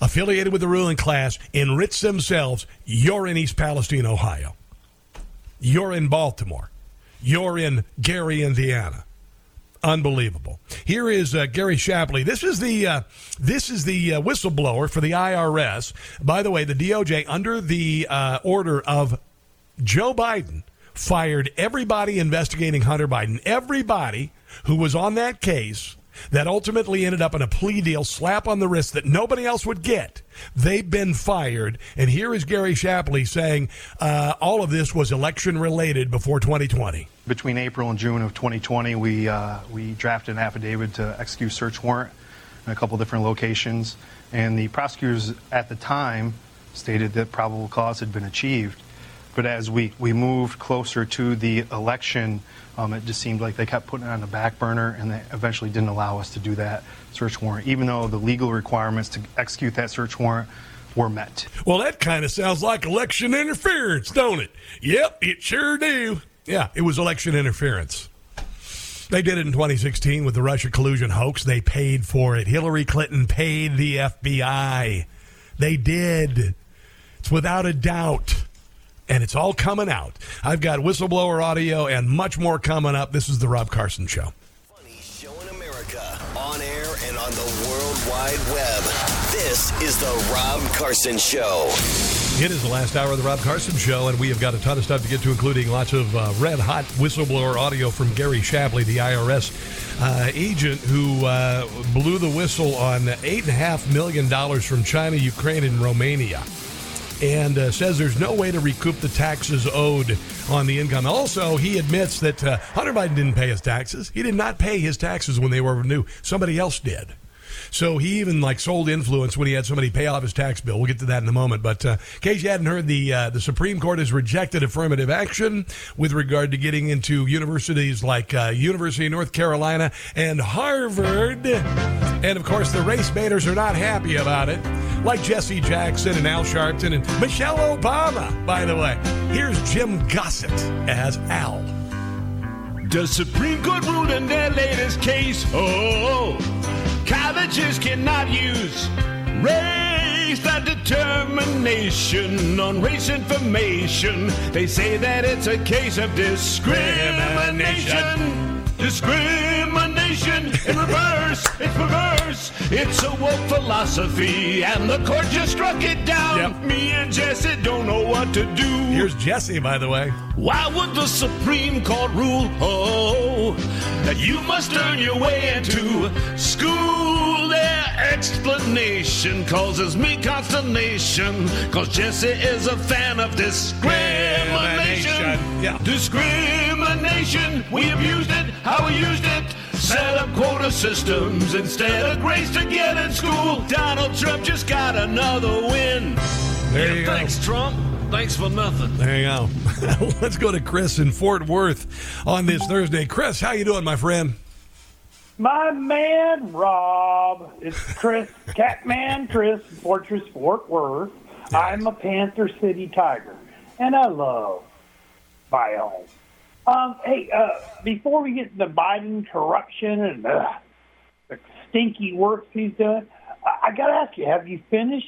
affiliated with the ruling class enrich themselves, you're in East Palestine, Ohio. You're in Baltimore. You're in Gary, Indiana. Unbelievable. Here is uh, Gary Shapley. This is the uh, this is the uh, whistleblower for the IRS. By the way, the DOJ under the uh, order of Joe Biden fired everybody investigating Hunter Biden, everybody who was on that case that ultimately ended up in a plea deal, slap on the wrist that nobody else would get. They've been fired. And here is Gary Shapley saying uh, all of this was election related before 2020. Between April and June of 2020, we, uh, we drafted an affidavit to execute search warrant in a couple different locations. And the prosecutors at the time stated that probable cause had been achieved. But as we, we moved closer to the election, um, it just seemed like they kept putting it on the back burner and they eventually didn't allow us to do that search warrant, even though the legal requirements to execute that search warrant were met. Well, that kind of sounds like election interference, don't it? Yep, it sure do. Yeah, it was election interference. They did it in 2016 with the Russia collusion hoax. They paid for it. Hillary Clinton paid the FBI. They did. It's without a doubt. And it's all coming out. I've got whistleblower audio and much more coming up. This is the Rob Carson Show. Funny Show in America, on air and on the World Wide Web. This is the Rob Carson Show. It is the last hour of the Rob Carson Show, and we have got a ton of stuff to get to, including lots of uh, red hot whistleblower audio from Gary Shapley, the IRS uh, agent who uh, blew the whistle on $8.5 million from China, Ukraine, and Romania. And uh, says there's no way to recoup the taxes owed on the income. Also, he admits that uh, Hunter Biden didn't pay his taxes. He did not pay his taxes when they were new. Somebody else did. So he even like sold influence when he had somebody pay off his tax bill. We'll get to that in a moment. But uh, in case you hadn't heard, the uh, the Supreme Court has rejected affirmative action with regard to getting into universities like uh, University of North Carolina and Harvard. And of course, the race baiters are not happy about it, like Jesse Jackson and Al Sharpton and Michelle Obama. By the way, here's Jim Gossett as Al. The Supreme Court ruled in their latest case. Oh, colleges cannot use race that determination on race information. They say that it's a case of discrimination. Discrimination in reverse. It's perverse. It's a woke philosophy, and the court just struck it down. Me and Jesse don't know what to do. Here's Jesse, by the way. Why would the Supreme Court rule, oh, that you must earn your way into school? Their explanation causes me consternation, cause Jesse is a fan of discrimination. Yeah. Discrimination, we abused it, how we used it. Set up quota systems instead of grades to get in school. Donald Trump just got another win. There Yeah, you go. Thanks, Trump. Thanks for nothing. There you go. Let's go to Chris in Fort Worth on this Thursday. Chris, how you doing, my friend? My man, Rob. It's Chris, Catman Chris, Fortress Fort Worth. I'm a Panther City Tiger, and I love Biome. Um, hey, uh, before we get to the Biden corruption and uh, the stinky work he's doing, I, I got to ask you: Have you finished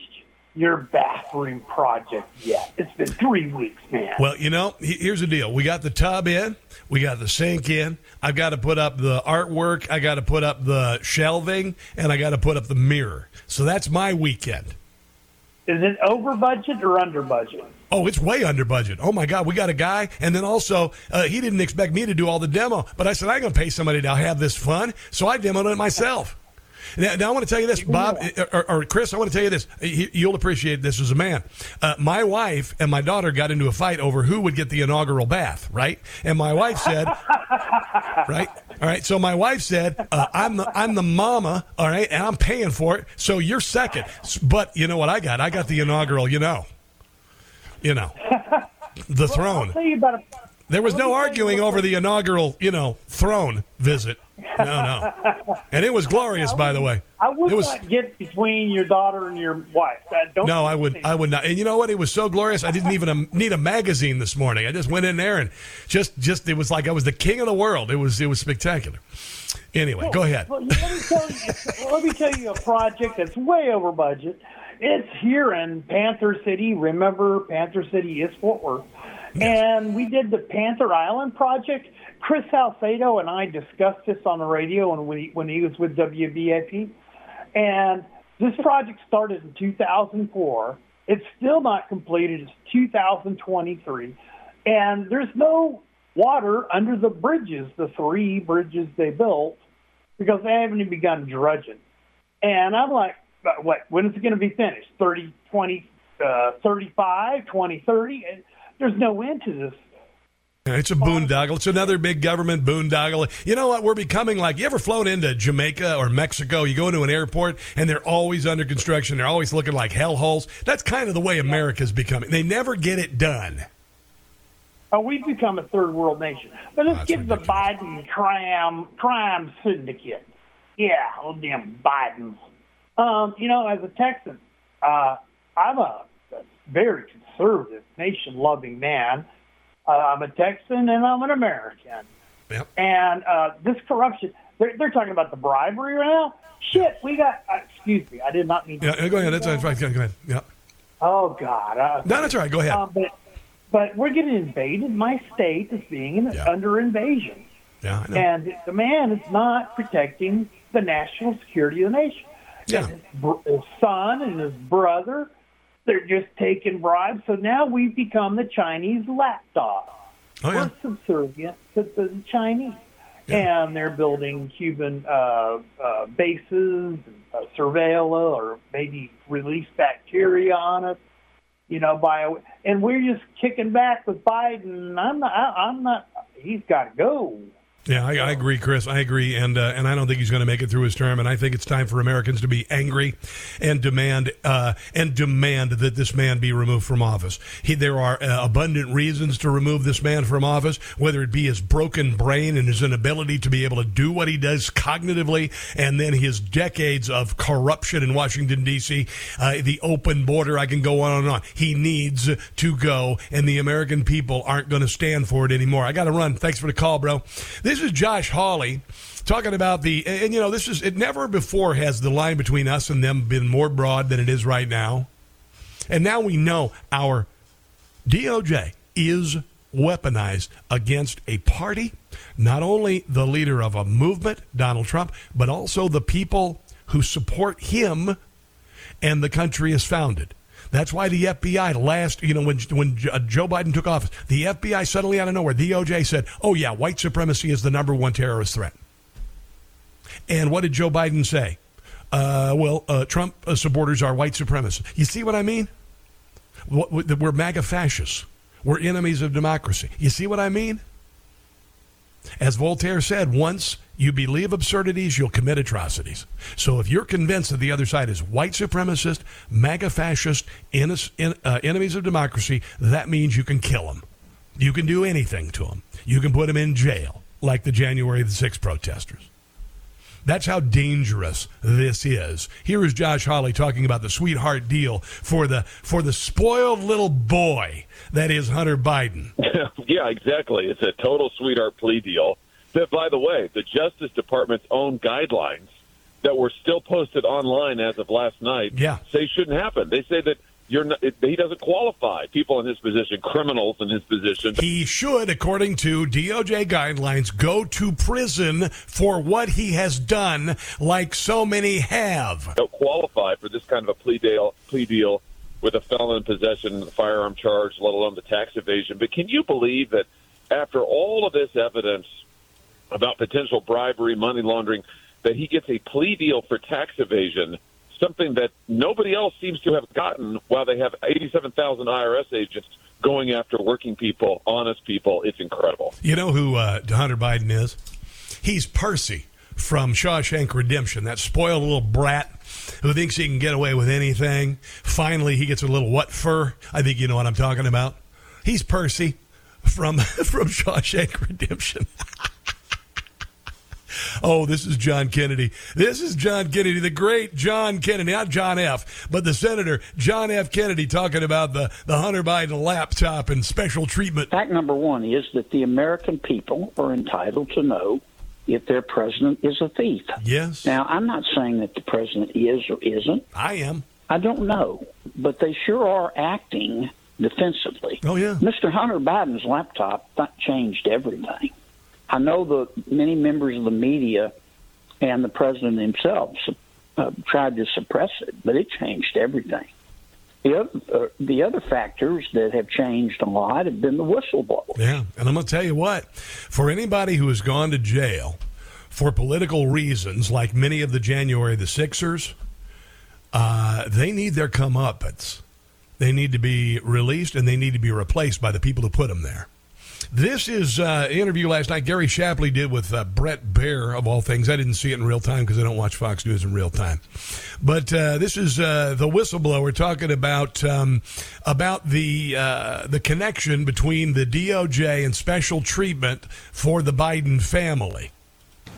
your bathroom project yet? It's been three weeks, man. Well, you know, he- here's the deal. We got the tub in, we got the sink in. I've got to put up the artwork, I got to put up the shelving, and I got to put up the mirror. So that's my weekend. Is it over budget or under budget? Oh, it's way under budget. Oh my God, we got a guy, and then also uh, he didn't expect me to do all the demo, but I said I'm going to pay somebody to have this fun, so I demoed it myself. Now, now I want to tell you this, Bob or, or Chris. I want to tell you this. You- You'll appreciate this as a man. Uh, my wife and my daughter got into a fight over who would get the inaugural bath, right? And my wife said, right? All right. So my wife said, uh, "I'm the I'm the mama, all right, and I'm paying for it. So you're second. But you know what I got? I got the inaugural. You know, you know, the throne. You about a There was no arguing over the inaugural, you know, throne visit. No, no, and it was glorious, by the way. I would It was- not get between your daughter and your wife. Don't No, I would, I would not. And you know what? It was so glorious. I didn't even um, need a magazine this morning. I just went in there and just, just it was like I was the king of the world. It was, it was spectacular. Anyway, go ahead. Well, let me tell you. let me tell you a project that's way over budget. It's here in Panther City. Remember, Panther City is Fort Worth, and we did the Panther Island project. Chris Salcedo and I discussed this on the radio when we when he was with WBAP, and this project started in 2004. It's still not completed. It's 2023, and there's no water under the bridges, the three bridges they built, because they haven't even begun dredging. And I'm like, what? When is it going to be finished? 30, 20, uh, 35, 20, 30? And there's no end to this. It's a boondoggle. It's another big government boondoggle. You know what? We're becoming like you ever flown into Jamaica or Mexico? You go into an airport and they're always under construction. They're always looking like hellholes. That's kind of the way America's becoming. They never get it done. Oh, we've become a third world nation. But let's give to the Biden crime crime syndicate. Yeah, oh damn Bidens. Um, you know, as a Texan, uh, I'm a, a very conservative, nation loving man. Uh, I'm a Texan and I'm an American. Yep. And uh, this corruption, they're, they're talking about the bribery right now. Shit, we got. Uh, excuse me, I did not mean. to Yeah, go ahead. That's, that's fine. Go ahead. Yeah. Oh God. Uh, No, that's right. Go ahead. um, but, but we're getting invaded. My state is being under invasion, Yeah, I know. and the man is not protecting the national security of the nation. Yeah. His, his son and his brother, they're just taking bribes. So now we've become the Chinese lapdog. Oh, yeah. We're subservient to the Chinese. And they're building Cuban uh, uh, bases, uh, surveil or maybe release bacteria on us. You know, by and we're just kicking back with Biden. I'm not. I, I'm not. He's got to go. Yeah, I, I agree, Chris. I agree, and uh, and I don't think he's going to make it through his term. And I think it's time for Americans to be angry and demand uh, and demand that this man be removed from office. He, there are uh, abundant reasons to remove this man from office, whether it be his broken brain and his inability to be able to do what he does cognitively, and then his decades of corruption in Washington D.C., uh, the open border. I can go on and on. He needs to go, and the American people aren't going to stand for it anymore. I got to run. Thanks for the call, bro. This is Josh Hawley talking about the, and, and, you know, this is, it never before has the line between us and them been more broad than it is right now. And now we know our DOJ is weaponized against a party, not only the leader of a movement, Donald Trump, but also the people who support him and the country is founded. That's why the FBI last, you know, when when uh, Joe Biden took office, the FBI suddenly out of nowhere, DOJ said, "Oh yeah, white supremacy is the number one terrorist threat." And what did Joe Biden say? Uh, well, uh, Trump uh, supporters are white supremacists. You see what I mean? We're MAGA fascists. We're enemies of democracy. You see what I mean? As Voltaire said, once you believe absurdities, you'll commit atrocities. So if you're convinced that the other side is white supremacist, MAGA fascist, en- uh, enemies of democracy, that means you can kill them. You can do anything to them. You can put them in jail, like the January the 6th protesters. That's how dangerous this is. Here is Josh Hawley talking about the sweetheart deal for the for the spoiled little boy that is Hunter Biden. yeah, exactly. It's a total sweetheart plea deal. That, by the way, the Justice Department's own guidelines that were still posted online as of last night yeah. say shouldn't happen. They say that you're not, it, he doesn't qualify. People in his position, criminals in his position. He should, according to DOJ guidelines, go to prison for what he has done, like so many have. Don't qualify for this kind of a plea deal. Plea deal with a felon in possession, firearm charge, let alone the tax evasion. But can you believe that after all of this evidence about potential bribery, money laundering, that he gets a plea deal for tax evasion? something that nobody else seems to have gotten while they have 87,000 IRS agents going after working people, honest people. It's incredible. You know who uh, Hunter Biden is? He's Percy from Shawshank Redemption, that spoiled little brat who thinks he can get away with anything. Finally, he gets a little what fur. I think you know what I'm talking about. He's Percy from from Shawshank Redemption. Oh, this is John Kennedy. This is John Kennedy, the great John Kennedy, not John F., but the Senator John F. Kennedy talking about the, the Hunter Biden laptop and special treatment. Fact number one is that the American people are entitled to know if their president is a thief. Yes. Now, I'm not saying that the president is or isn't. I am. I don't know, but they sure are acting defensively. Oh, yeah. Mr. Hunter Biden's laptop that changed everything. I know that many members of the media and the president himself uh, tried to suppress it, but it changed everything. The other, uh, the other factors that have changed a lot have been the whistleblower. Yeah, and I'm going to tell you what: for anybody who has gone to jail for political reasons, like many of the January the Sixers, uh, they need their comeuppance. They need to be released, and they need to be replaced by the people who put them there. This is uh, interview last night Gary Shapley did with uh, Bret Baier, of all things. I didn't see it in real time because I don't watch Fox News in real time. But uh, this is uh, the whistleblower talking about um, about the uh, the connection between the DOJ and special treatment for the Biden family.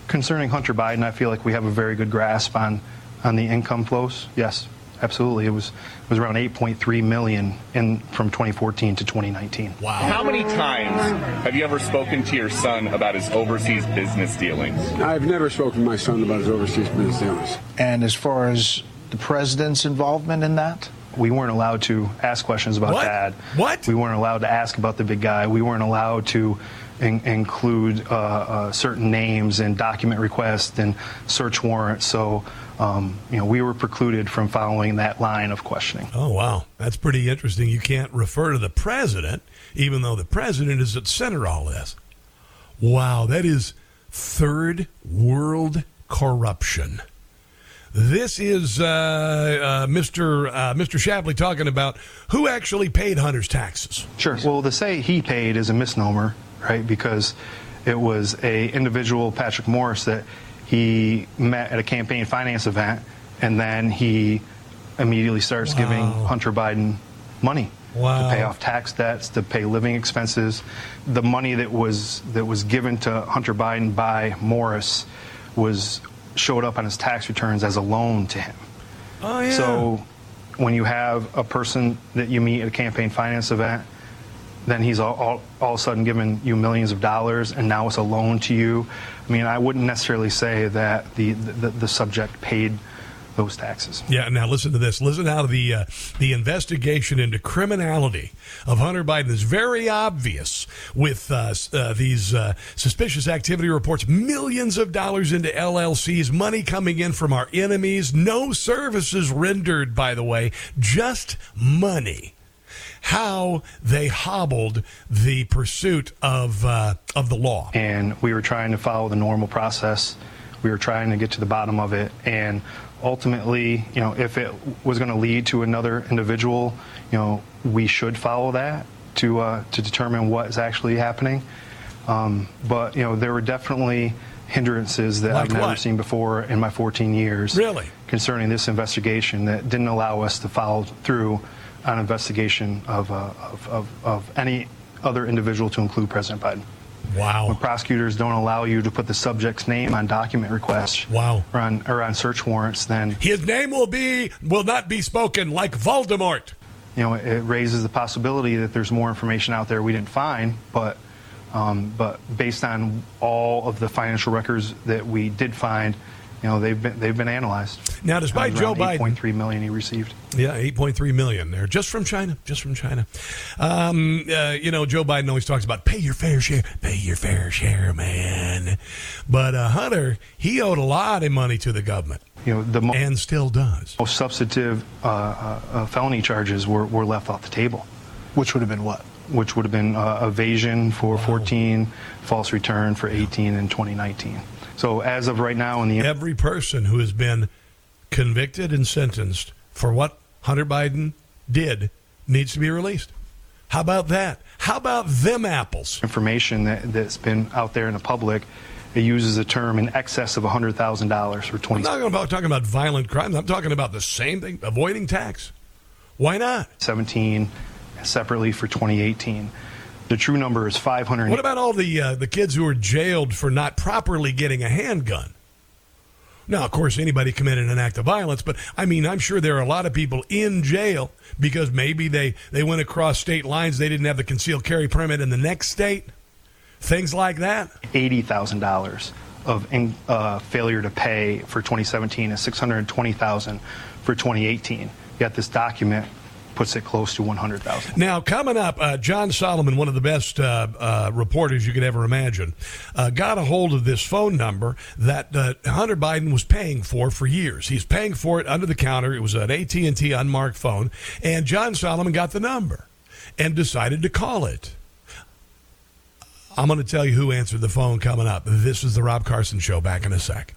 Concerning Hunter Biden, I feel like we have a very good grasp on on the income flows. Yes, absolutely. It was was around 8.3 million in from 2014 to 2019. Wow. How many times have you ever spoken to your son about his overseas business dealings? I've never spoken to my son about his overseas business dealings. And as far as the president's involvement in that? We weren't allowed to ask questions about What? dad. What? We weren't allowed to ask about the big guy. We weren't allowed to in- include uh, uh, certain names and document requests and search warrants. So, um, you know, we were precluded from following that line of questioning. Oh, wow. That's pretty interesting. You can't refer to the president, even though the president is at center of all this. Wow, that is third world corruption. This is uh, uh, Mr. Uh, Mr. Shapley talking about who actually paid Hunter's taxes. Sure. Well, to say he paid is a misnomer, right? Because it was a individual, Patrick Morris, that he met at a campaign finance event, and then he immediately starts giving Hunter Biden money Wow. to pay off tax debts, to pay living expenses. The money that was that was given to Hunter Biden by Morris was showed up on his tax returns as a loan to him. Oh, yeah. So when you have a person that you meet at a campaign finance event, then he's all, all, all of a sudden giving you millions of dollars and now it's a loan to you. I mean, I wouldn't necessarily say that the, the, the subject paid those taxes. Yeah. Now listen to this. Listen how the uh, the investigation into criminality of Hunter Biden is very obvious with uh, uh, these uh, suspicious activity reports. Millions of dollars into LLCs, money coming in from our enemies. No services rendered, by the way, just money. How they hobbled the pursuit of uh, of the law. and we were trying to follow the normal process. We were trying to get to the bottom of it, and ultimately, you know, if it was going to lead to another individual, you know, we should follow that to uh, to determine what is actually happening. Um, but you know, there were definitely hindrances that Like I've never what? seen before in my 14 years. Really? Concerning this investigation that didn't allow us to follow through on investigation of, uh, of, of, of any other individual to include President Biden. Wow. When prosecutors don't allow you to put the subject's name on document requests wow. or, on, or on search warrants, then His name will be will not be spoken like Voldemort. you know it raises the possibility that there's more information out there we didn't find. But um, but based on all of the financial records that we did find, you know they've been they've been analyzed. Now, despite Around Joe Biden- 8.3 million he received. Yeah, eight point three million there, just from China, just from China. Um, uh, you know, Joe Biden always talks about pay your fair share, pay your fair share, man. But uh, Hunter, he owed a lot of money to the government, You know the mo- and still does. most substantive uh, uh, uh, felony charges were, were left off the table. Which would have been what? Which would have been uh, evasion for 14, false return for 18 and 2019. So as of right now, in the Every person who has been convicted and sentenced for what Hunter Biden did needs to be released. How about that? How about them apples? information that, that's been out there in the public, it uses a term in excess of $100,000 for 20. I'm 20. not about talking about violent crimes. I'm talking about the same thing, avoiding tax. Why not? 17 separately for 2018. The true number is 500. What about all the uh, the kids who were jailed for not properly getting a handgun? Now, of course, anybody committed an act of violence, but I mean, I'm sure there are a lot of people in jail because maybe they, they went across state lines, they didn't have the concealed carry permit in the next state, things like that. $80,000 of in, uh, failure to pay for 2017 and 620,000 for 2018. Yet this document puts it close to 100,000. Now, coming up, uh, John Solomon, one of the best uh, uh, reporters you could ever imagine, uh, got a hold of this phone number that uh, Hunter Biden was paying for for years. He's paying for it under the counter. It was an AT and T unmarked phone, and John Solomon got the number and decided to call it. I'm going to tell you who answered the phone coming up. This is the Rob Carson Show. Back in a sec.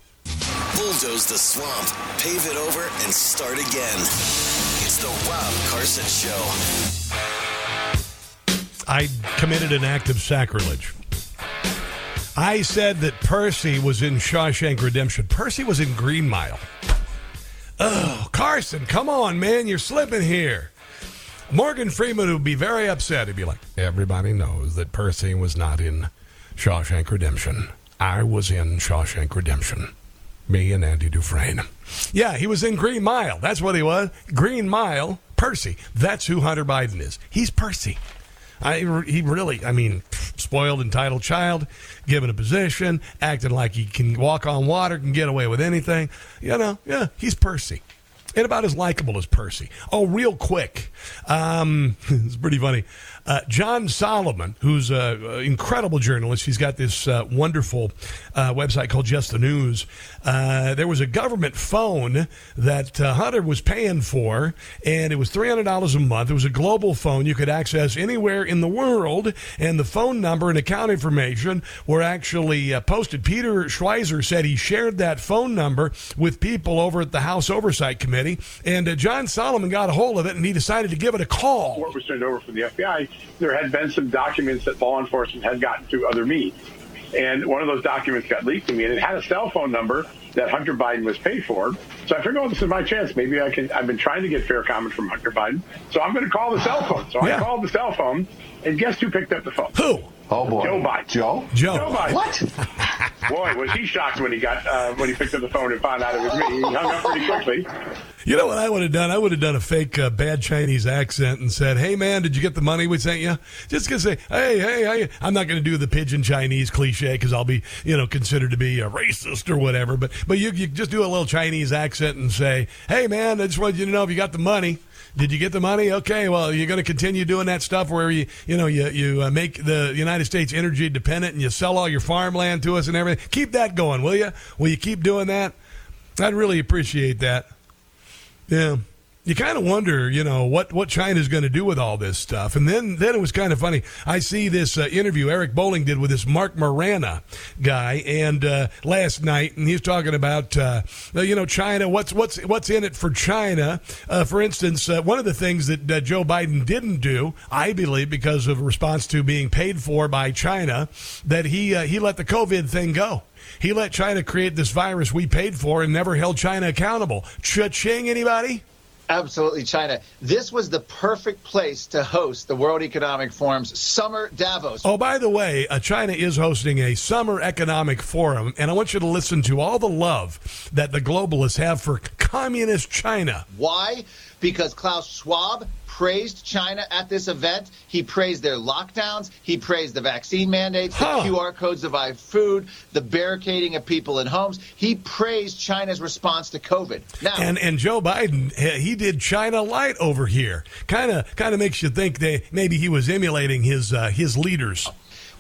Bulldoze the swamp, pave it over, and start again. The Rob Carson Show. I committed an act of sacrilege. I said that Percy was in Shawshank Redemption. Percy was in Green Mile. Oh, Carson, come on, man, you're slipping here. Morgan Freeman would be very upset. He'd be like, Everybody knows that Percy was not in Shawshank Redemption. I was in Shawshank Redemption. Me and Andy Dufresne. Yeah, he was in Green Mile. That's what he was. Green Mile, Percy. That's who Hunter Biden is. He's Percy. I, he really, I mean, spoiled, entitled child, given a position, acting like he can walk on water, can get away with anything. You know, yeah, he's Percy. And about as likable as Percy. Oh, real quick. Um, it's pretty funny. Uh, John Solomon, who's an incredible journalist, he's got this uh, wonderful uh, website called Just the News. Uh, there was a government phone that uh, Hunter was paying for, and it was $300 a month. It was a global phone you could access anywhere in the world, and the phone number and account information were actually uh, posted. Peter Schweizer said he shared that phone number with people over at the House Oversight Committee, and uh, John Solomon got a hold of it, and he decided to give it a call. What was turned over from the FBI there had been some documents that law enforcement had gotten through other means. And one of those documents got leaked to me, and it had a cell phone number that Hunter Biden was paid for. So I figured, oh, this is my chance. Maybe I can. I've been trying to get fair comment from Hunter Biden, so I'm going to call the cell phone. So Yeah. I called the cell phone, and guess who picked up the phone? Who? Oh boy, Joe Biden. Joe. Joe. Joe Biden. What? Boy, was he shocked when he got uh, when he picked up the phone and found out it was me. He hung up pretty quickly. You know what I would have done? I would have done a fake uh, bad Chinese accent and said, "Hey man, did you get the money we sent you?" Just gonna say, "Hey, hey, hey." I'm not going to do the pigeon Chinese cliche because I'll be, you know, considered to be a racist or whatever. But but you, you just do a little Chinese accent and say, "Hey man, I just wanted you to know if you got the money." Did you get the money? Okay, well, you're going to continue doing that stuff where you, you know, you you uh, make the United States energy dependent and you sell all your farmland to us and everything. Keep that going, will you? Will you keep doing that? I'd really appreciate that. Yeah. You kind of wonder, you know, what, what China's going to do with all this stuff. And then, then it was kind of funny. I see this uh, interview Eric Bolling did with this Mark Morano guy and uh, last night, and he's talking about, uh, you know, China. What's what's what's in it for China? Uh, for instance, uh, one of the things that uh, Joe Biden didn't do, I believe, because of response to being paid for by China, that he he let the COVID thing go. He let China create this virus we paid for and never held China accountable. Cha-ching, anybody? Absolutely, China. This was the perfect place to host the World Economic Forum's Summer Davos. Oh, by the way, uh, China is hosting a summer economic forum, and I want you to listen to all the love that the globalists have for communist China. Why? Because Klaus Schwab praised China at this event. He praised their lockdowns. He praised the vaccine mandates, the QR codes to buy food, the barricading of people in homes. He praised China's response to COVID. Now, And and Joe Biden, he he did China light over here. Kind of kind of makes you think they maybe he was emulating his uh, his leaders.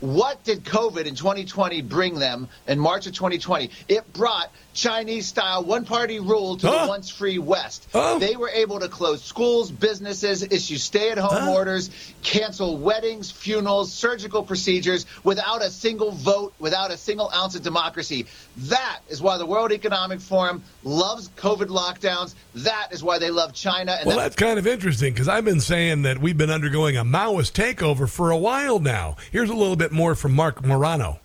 What did COVID in 2020 bring them in March of 2020? It brought Chinese style one party rule to the once free West. They were able to close schools, businesses, issue stay at home orders, cancel weddings, funerals, surgical procedures without a single vote, without a single ounce of democracy. That is why the World Economic Forum loves COVID lockdowns. That is why they love China. And Well, that- that's kind of interesting because I've been saying that we've been undergoing a Maoist takeover for a while now. Here's a little bit more from Mark Morano.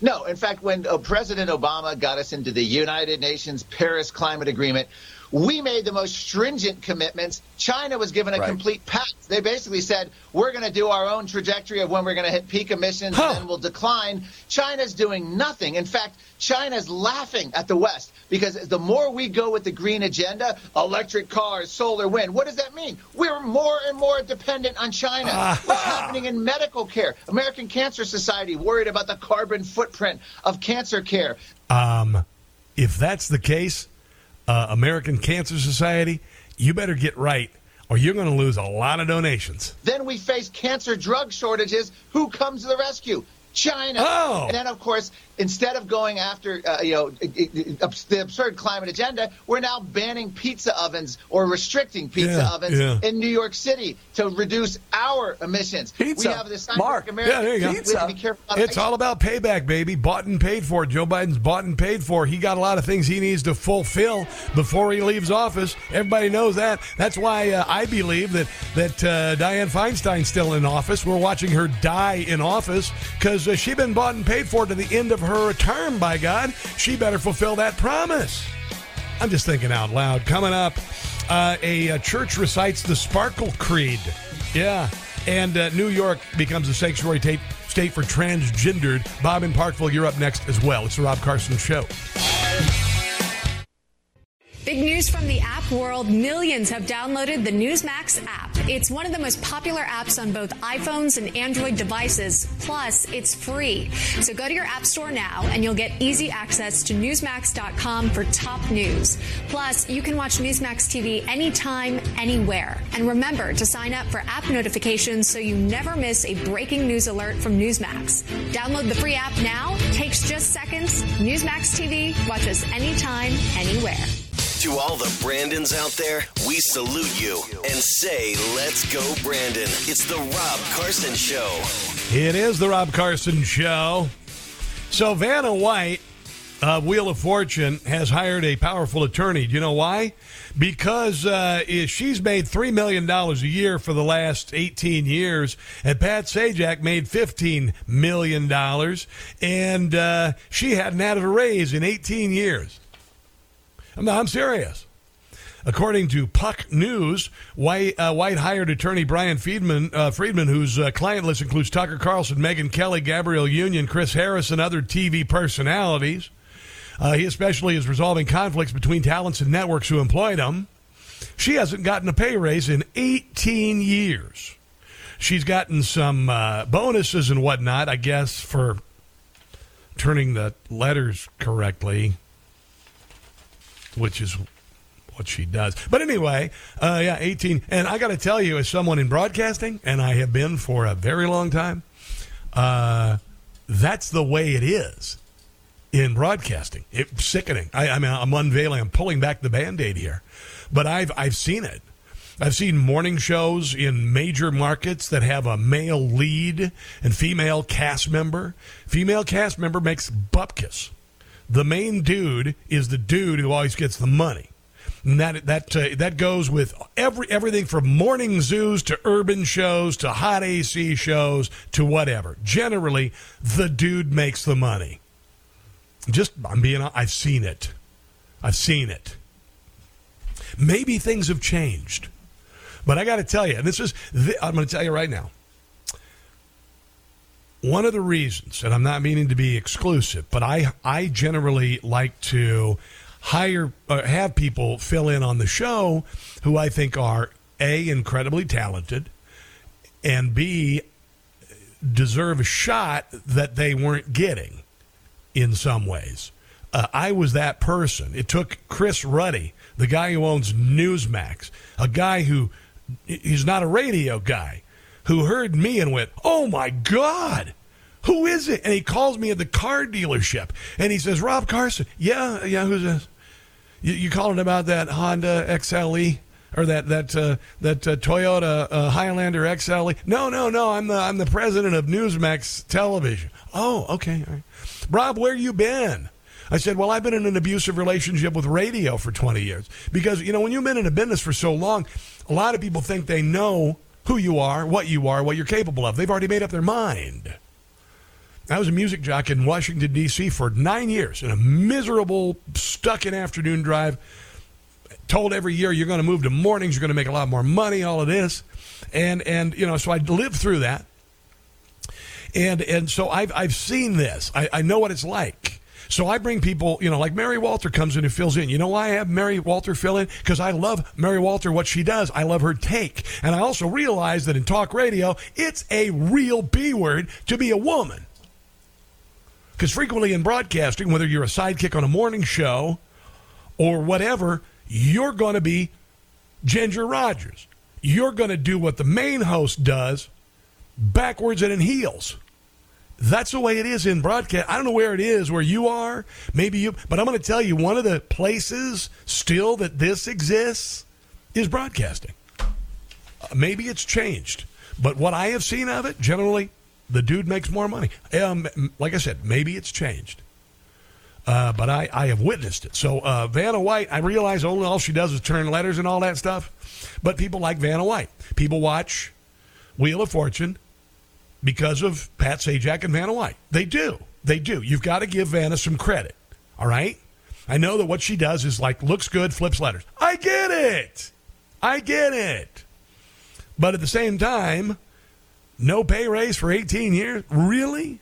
No, in fact, when uh, President Obama got us into the United Nations Paris Climate Agreement, we made the most stringent commitments. China was given a Right. complete pass. They basically said, we're going to do our own trajectory of when we're going to hit peak emissions and then we'll decline. China's doing nothing. In fact, China's laughing at the West because the more we go with the green agenda, electric cars, solar, wind, what does that mean? We're more and more dependent on China. What's happening in medical care? American Cancer Society worried about the carbon footprint of cancer care. Um, if that's the case, uh, American Cancer Society, you better get right, or you're going to lose a lot of donations. Then we face cancer drug shortages. Who comes to the rescue? China. Oh. And then, of course, instead of going after, uh, you know, it- it- it- the absurd climate agenda, we're now banning pizza ovens or restricting pizza Yeah, ovens yeah. in New York City to reduce our emissions. Pizza. We have this Mark. American. Yeah, there you go. We have to be careful. about It's all about payback, baby. Bought and paid for. Joe Biden's bought and paid for. He got a lot of things he needs to fulfill before he leaves office. Everybody knows that. That's why uh, I believe that that uh, Dianne Feinstein's still in office. We're watching her die in office because uh, she been bought and paid for to the end of her term. By God, she better fulfill that promise. I'm just thinking out loud. Coming up, uh, a, uh church recites the Sparkle Creed. Yeah. And uh, New York becomes a sanctuary tape, state for transgendered. Bob in Parkville, you're up next as well. It's the Rob Carson Show. Big news from the app world. Millions have downloaded the Newsmax app. It's one of the most popular apps on both iPhones and Android devices. Plus, it's free. So go to your app store now and you'll get easy access to Newsmax.com for top news. Plus, you can watch Newsmax TV anytime, anywhere. And remember to sign up for app notifications so you never miss a breaking news alert from Newsmax. Download the free app now. Takes just seconds. Newsmax TV. Watch us anytime, anywhere. To all the Brandons out there, we salute you and say, let's go, Brandon. It's the Rob Carson Show. It is the Rob Carson Show. So, Vanna White of Wheel of Fortune has hired a powerful attorney. Do you know why? Because uh, she's made $3 million a year for the last 18 years, and Pat Sajak made $15 million, and uh, she hadn't had a raise in 18 years. No, I'm serious. According to Puck News, White, uh, White hired attorney Bryan Freedman, uh, Freedman whose uh, client list includes Tucker Carlson, Megyn Kelly, Gabrielle Union, Chris Harris, and other TV personalities. Uh, he especially is resolving conflicts between talents and networks who employed him. She hasn't gotten a pay raise in 18 years. She's gotten some uh, bonuses and whatnot, I guess, for turning the letters correctly which is what she does. But anyway, uh, yeah, 18. And I got to tell you, as someone in broadcasting, and I have been for a very long time, uh, that's the way it is in broadcasting. It's sickening. I, I mean, I'm unveiling, I'm pulling back the band aid here. But I've, I've seen it. I've seen morning shows in major markets that have a male lead and female cast member. Female cast member makes bupkis the main dude is the dude who always gets the money. And that that uh, that goes with every everything from morning zoos to urban shows to hot AC shows to whatever. Generally, the dude makes the money. Just I'm being I've seen it. I've seen it. Maybe things have changed. But I got to tell you, this is I'm going to tell you right now one of the reasons, and I'm not meaning to be exclusive, but I I generally like to hire uh, have people fill in on the show who I think are a incredibly talented and b deserve a shot that they weren't getting in some ways. Uh, I was that person. It took Chris Ruddy, the guy who owns Newsmax, a guy who he's not a radio guy who heard me and went, "Oh my God, who is it?" And he calls me at the car dealership and he says, "Rob Carson." Yeah, yeah. Who's this? You, you calling about that Honda XLE? Or that that uh, that uh, Toyota uh, Highlander XLE? No, no, no. I'm the I'm the president of Newsmax Television. Oh, okay. Rob, where you been? I said, Well, I've been in an abusive relationship with radio for 20 years. Because, you know, when you've been in a business for so long, a lot of people think they know who you are, what you are, what you're capable of. They've already made up their mind. I was a music jock in Washington, D.C. for nine years in a miserable, stuck in afternoon drive. Told every year you're going to move to mornings, you're going to make a lot more money, all of this. And, and you know, so I lived through that. And, and so I've, I've seen this. I, I know what it's like. So I bring people, you know, like Mary Walter comes in and fills in. You know why I have Mary Walter fill in? Because I love Mary Walter, what she does. I love her take. And I also realize that in talk radio, it's a real B word to be a woman. Because frequently in broadcasting, whether you're a sidekick on a morning show or whatever, you're going to be Ginger Rogers. You're going to do what the main host does backwards and in heels. That's the way it is in broadcast. I don't know where it is where you are. Maybe you, but I'm going to tell you one of the places still that this exists is broadcasting. Uh, maybe it's changed, but what I have seen of it, generally, the dude makes more money. Um, like I said, maybe it's changed. Uh, but I, I have witnessed it. So uh, Vanna White, I realize only all she does is turn letters and all that stuff. But people like Vanna White. People watch Wheel of Fortune because of Pat Sajak and Vanna White. They do. They do. You've got to give Vanna some credit. All right? I know that what she does is like looks good, flips letters. I get it. I get it. But at the same time, No pay raise for 18 years? Really?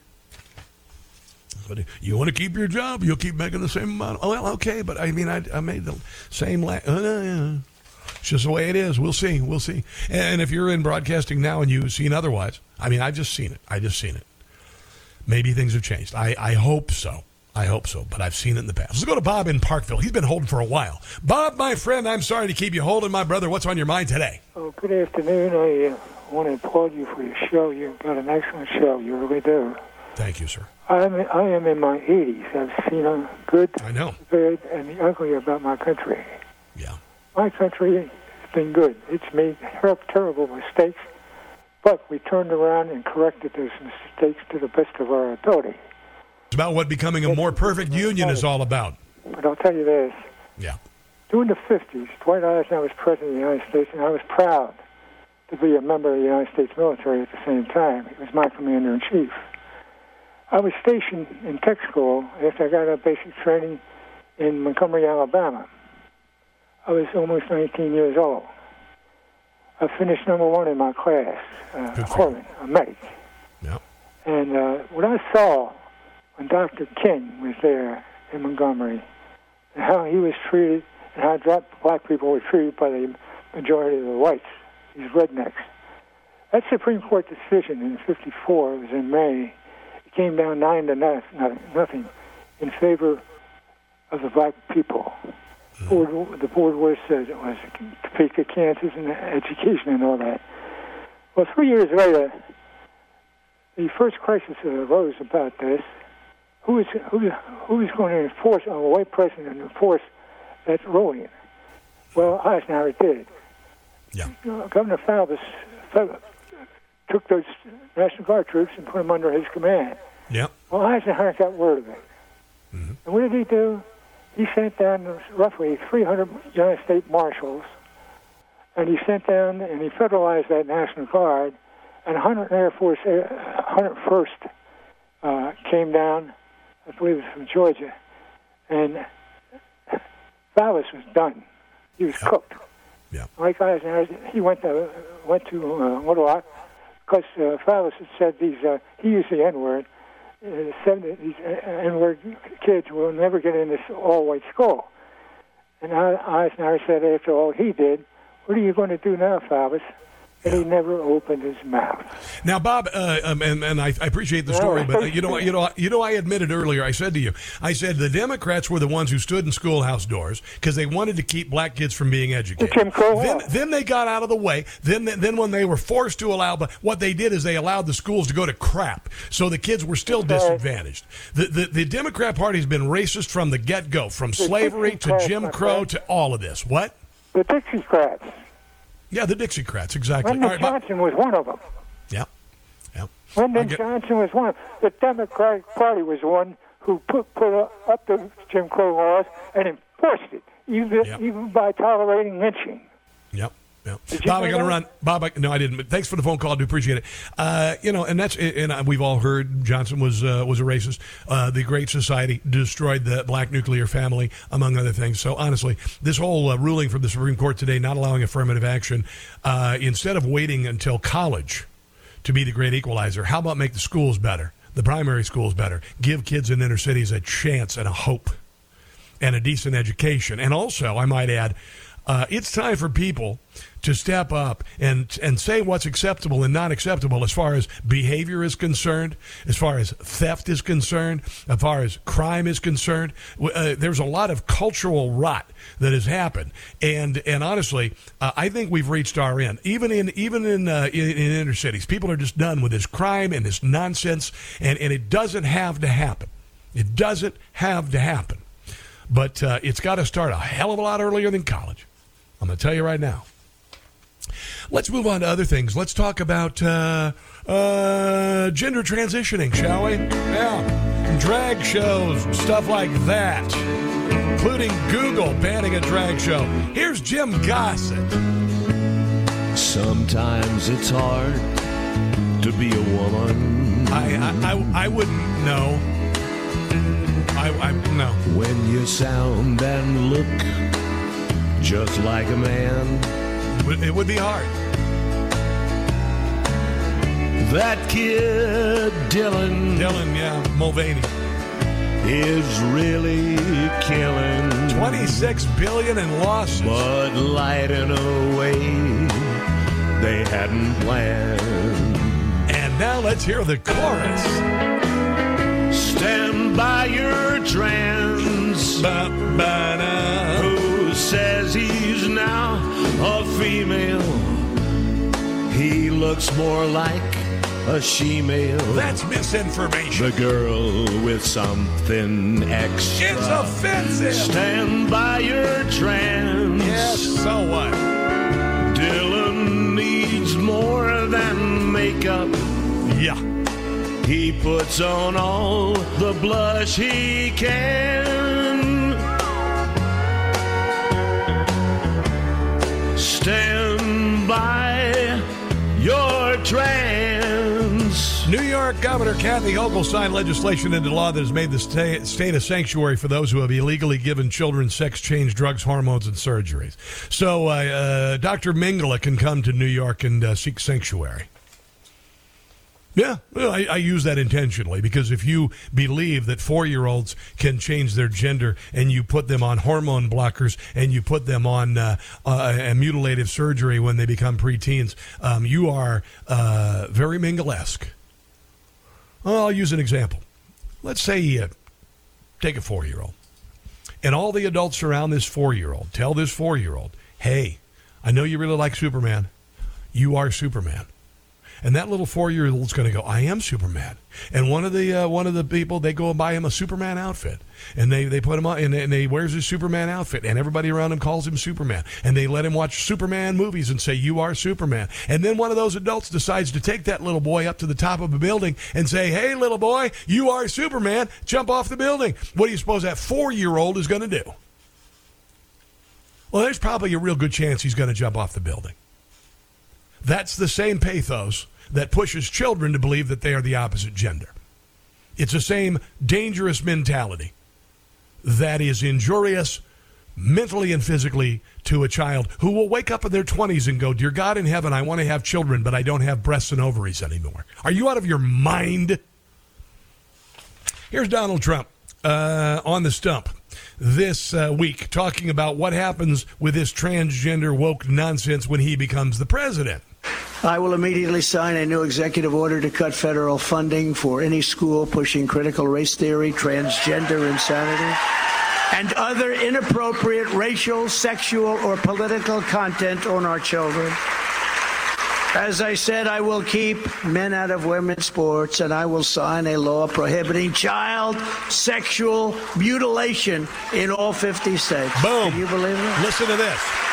But you want to keep your job, you'll keep making the same amount. Well, okay, but I mean, I, I made the same. La- uh, yeah. It's just the way it is. We'll see. We'll see. And if you're in broadcasting now and you've seen otherwise, I mean, I've just seen it. I just seen it. Maybe things have changed. I, I hope so. I hope so, but I've seen it in the past. Let's go to Bob in Parkville. He's been holding for a while. Bob, my friend, I'm sorry to keep you holding, my brother. What's on your mind today? Oh, good afternoon. I uh, want to applaud you for your show. You've got an excellent show. You really do. Thank you, sir. I'm, I am in my 80s. I've seen a good, I know. bad, and the ugly about my country. My country has been good. It's made terrible mistakes, but we turned around and corrected those mistakes to the best of our ability. It's about what becoming a more perfect union is all about. But I'll tell you this. Yeah. During the 50s, Dwight Eisenhower was president of the United States, and I was proud to be a member of the United States military at the same time. He was my commander in chief. I was stationed in tech school after I got out of basic training in Montgomery, Alabama. I was almost 19 years old. I finished number one in my class, uh, Horman, a medic. Yep. And uh, what I saw when Dr. King was there in Montgomery, and how he was treated, and how black people were treated by the majority of the whites, these rednecks. That Supreme Court decision in '54 was in May. It came down nine to no- nothing, nothing in favor of the black people. The board was said it was Topeka, Kansas, and education and all that. Well, three years later, the first crisis arose about this. Who was who, who was going to enforce a white president and enforce that ruling? Well, Eisenhower did. Yeah. Uh, Governor Faubus took those National Guard troops and put them under his command. Yep. Well, Eisenhower got word of it. Mm-hmm. And what did he do? He sent down roughly 300 United States Marshals, and he sent down and he federalized that National Guard, and 100 Air Force, uh, 101st uh, came down, I believe it was from Georgia, and Fallis was done. He was cooked. Yeah. Mike Eisenhower, he went to went to uh, Ottawa because uh, Fallis had said these. Uh, he used the N word. Said that these uh, N word kids will never get in this all white school. And Eisenhower said, after all he did, what are you going to do now, Fallis? And he never opened his mouth. Now, Bob, uh, um, and, and I, I appreciate the story, but uh, you know, you know, you know, I admitted earlier. I said to you, I said the Democrats were the ones who stood in schoolhouse doors because they wanted to keep black kids from being educated. Jim Crow Then, then they got out of the way. Then, then when they were forced to allow, but what they did is they allowed the schools to go to crap, so the kids were still disadvantaged. The, the the Democrat Party has been racist from the get go, from slavery to Jim Crow to all of this. What? The Dixiecrats. Yeah, the Dixiecrats, exactly. Lyndon right. Johnson was one of them. Yeah. Yeah. Lyndon Johnson was one. The Democratic Party was the one who put put up the Jim Crow laws and enforced it, even even by tolerating lynching. Yep. Yep. You Bob, I got to run. Bob, I, no, I didn't. But thanks for the phone call. I do appreciate it. Uh, you know, and that's and we've all heard Johnson was uh, was a racist. Uh, the Great Society destroyed the black nuclear family, among other things. So honestly, this whole uh, ruling from the Supreme Court today, not allowing affirmative action, uh, instead of waiting until college to be the great equalizer, how about make the schools better, the primary schools better, give kids in inner cities a chance and a hope and a decent education. And also, I might add, uh, it's time for people to step up and and say what's acceptable and not acceptable as far as behavior is concerned, as far as theft is concerned, as far as crime is concerned. Uh, there's a lot of cultural rot that has happened, and and honestly, uh, I think we've reached our end. Even in even in, uh, in in inner cities, people are just done with this crime and this nonsense, and and it doesn't have to happen. It doesn't have to happen but uh, it's got to start a hell of a lot earlier than college. I'm going to tell you right now. Let's move on to other things. Let's talk about uh, uh, gender transitioning, shall we? Yeah. Drag shows, stuff like that, including Google banning a drag show. Here's Jim Gossett. Sometimes it's hard to be a woman. I, I, I, I wouldn't know. I, I no. When you sound and look just like a man. It would be hard. That kid, Dylan. Dylan, yeah, Mulvaney. Is really killing. 26 billion in losses. But lighting away they hadn't planned. And now let's hear the chorus. Stand by your trans. Ba-ba-da. Who says he's now a female? He looks more like a she-male. That's misinformation. The girl with something extra. It's offensive. Stand by your trans. Yes, so what? Dylan needs more than makeup. Yeah. He puts on all the blush he can. Trans. New York Governor Kathy Hochul signed legislation into law that has made the state, a sanctuary for those who have illegally given children sex change drugs, hormones, and surgeries. So uh, uh, Dr. Mengele can come to New York and uh, seek sanctuary. Yeah, I, I, use that intentionally because if you believe that four year olds can change their gender and you put them on hormone blockers and you put them on uh, uh, a mutilative surgery when they become preteens, um, you are uh, very Mengelesque. Well, I'll use an example. Let's say you take a four year old and all the adults around this four year old tell this four year old, hey, I know you really like Superman. You are Superman and that little four year old's going to go, "I am Superman." And one of the uh, one of the people they go and buy him a Superman outfit, and they they put him on, and, and he wears his Superman outfit, and everybody around him calls him Superman, and they let him watch Superman movies and say, "You are Superman." And then one of those adults decides to take that little boy up to the top of a building and say, "Hey, little boy, you are Superman. Jump off the building." What do you suppose that four year old is going to do? Well, there's probably a real good chance he's going to jump off the building. That's the same pathos that pushes children to believe that they are the opposite gender. It's the same dangerous mentality that is injurious mentally and physically to a child who will wake up in their 20s and go, Dear God in heaven, I want to have children, but I don't have breasts and ovaries anymore. Are you out of your mind? Here's Donald Trump uh, on the stump this uh, week talking about what happens with this transgender woke nonsense when he becomes the president. I will immediately sign a new executive order to cut federal funding for any school pushing critical race theory, transgender insanity, and other inappropriate racial, sexual, or political content on our children. As I said, I will keep men out of women's sports, and I will sign a law prohibiting child sexual mutilation in all 50 states. Boom. Can you believe that? Listen to this.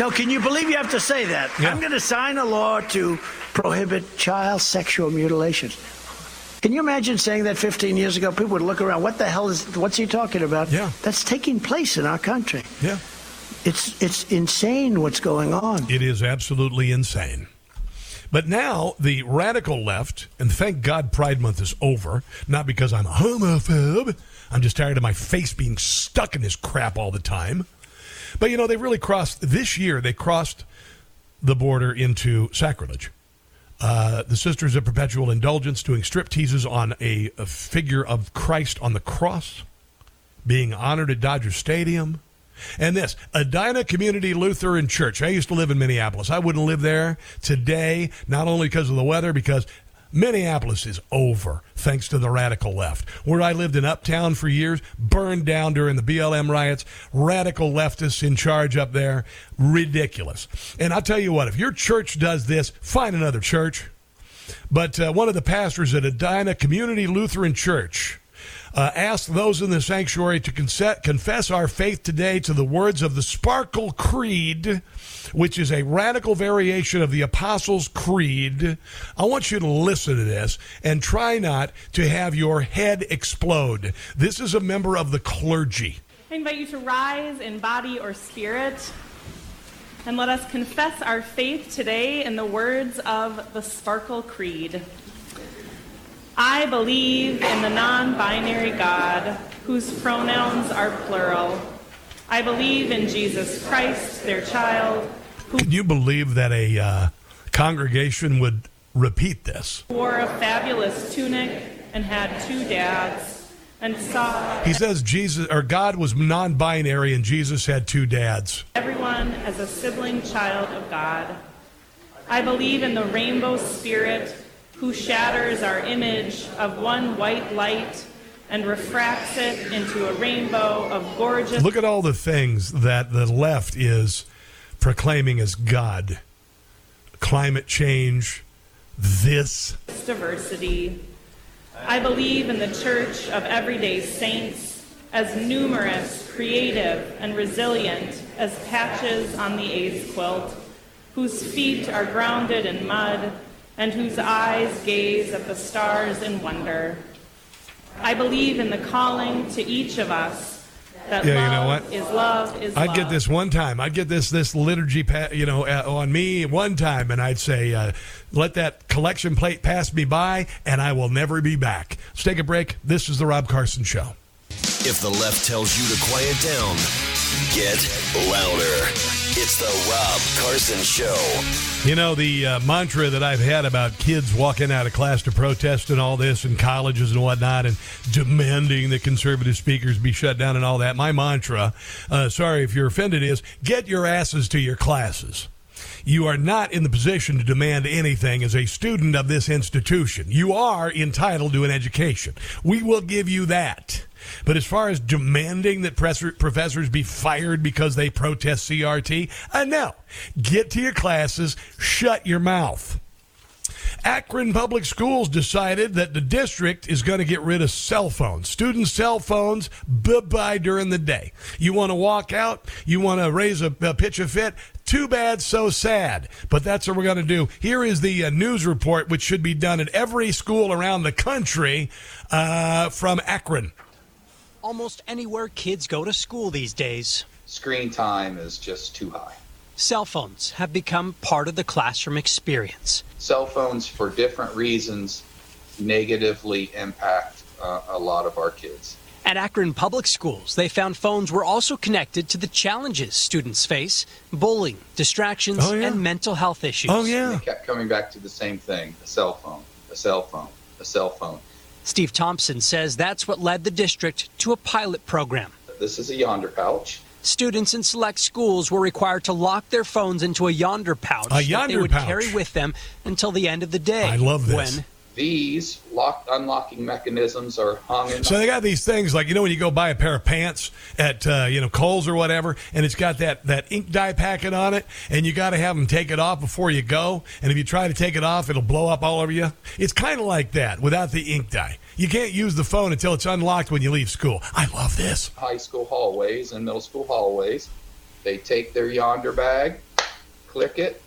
No, can you believe you have to say that? Yeah. I'm going to sign a law to prohibit child sexual mutilation. Can you imagine saying that 15 years ago? People would look around. What the hell is? What's he talking about? Yeah, that's taking place in our country. Yeah, it's it's insane what's going on. It is absolutely insane. But now the radical left, and thank God Pride Month is over. Not because I'm a homophobe. I'm just tired of my face being stuck in this crap all the time. But you know, they really crossed this year. They crossed the border into sacrilege. Uh, the Sisters of Perpetual Indulgence doing strip teases on a, a, figure of Christ on the cross, being honored at Dodger Stadium. And this, Edina Community Lutheran Church. I used to live in Minneapolis. I wouldn't live there today, not only because of the weather, because Minneapolis is over thanks to the radical left. Where I lived in Uptown for years, burned down during the BLM riots, radical leftists in charge up there. Ridiculous. And I'll tell you what, if your church does this, find another church. But uh, one of the pastors at Edina Community Lutheran Church uh, asked those in the sanctuary to confess our faith today to the words of the Sparkle Creed which is a radical variation of the Apostles' Creed. I want you to listen to this and try not to have your head explode. This is a member of the clergy. I invite you to rise in body or spirit and let us confess our faith today in the words of the Sparkle Creed. I believe in the non binary God whose pronouns are plural. I believe in Jesus Christ, their child, can you believe that a uh, congregation would repeat this. Wore a fabulous tunic and had two dads, and saw He says Jesus or God was non-binary and Jesus had two dads. everyone as a sibling child of God. I believe in the rainbow spirit who shatters our image of one white light and refracts it into a rainbow of gorgeous Look at all the things that the left is proclaiming as God. Climate change, this. diversity. I believe in the church of everyday saints as numerous, creative, and resilient as patches on the AIDS quilt, whose feet are grounded in mud and whose eyes gaze at the stars in wonder. I believe in the calling to each of us that Yeah, you know love what? is love is I'd love. get this one time. I'd get this this liturgy, pa- you know, uh, on me one time, and I'd say, uh, "Let that collection plate pass me by, and I will never be back." Let's take a break. This is the Rob Carson Show. If the left tells you to quiet down, get louder. It's the Rob Carson Show. You know, the uh, mantra that I've had about kids walking out of class to protest and all this, and colleges and whatnot, and demanding that conservative speakers be shut down and all that. My mantra, uh, sorry if you're offended, is get your asses to your classes. You are not in the position to demand anything as a student of this institution. You are entitled to an education. We will give you that. But as far as demanding that professors be fired because they protest CRT, uh, no. Get to your classes, shut your mouth. Akron Public Schools decided that the district is going to get rid of cell phones. Student cell phones, bye bye during the day. You want to walk out? You want to raise a, a pitch a fit? Too bad, so sad. But that's what we're going to do. Here is the uh, news report, which should be done at every school around the country uh, from Akron. Almost anywhere kids go to school these days, Screen time is just too high. cell phones have become part of the classroom experience. Cell phones, for different reasons, negatively impact uh, a lot of our kids. At Akron Public Schools, they found phones were also connected to the challenges students face bullying, distractions, Oh, yeah. and mental health issues. Oh, yeah. And they kept coming back to the same thing a cell phone, a cell phone, a cell phone. Steve Thompson says that's what led the district to a pilot program. This is a Yondr pouch. Students in select schools were required to lock their phones into a Yondr pouch A that they yonder would pouch. carry with them until the end of the day. I love this. When These lock unlocking mechanisms are hung in So they got these things like you know when you go buy a pair of pants at uh, you know Kohl's or whatever, and it's got that that ink dye packet on it, and you got to have them take it off before you go. And if you try to take it off, it'll blow up all over you. It's kind of like that without the ink dye. You can't use the phone until it's unlocked when you leave school. I love this. high school hallways and middle school hallways. They take their Yondr bag, click it,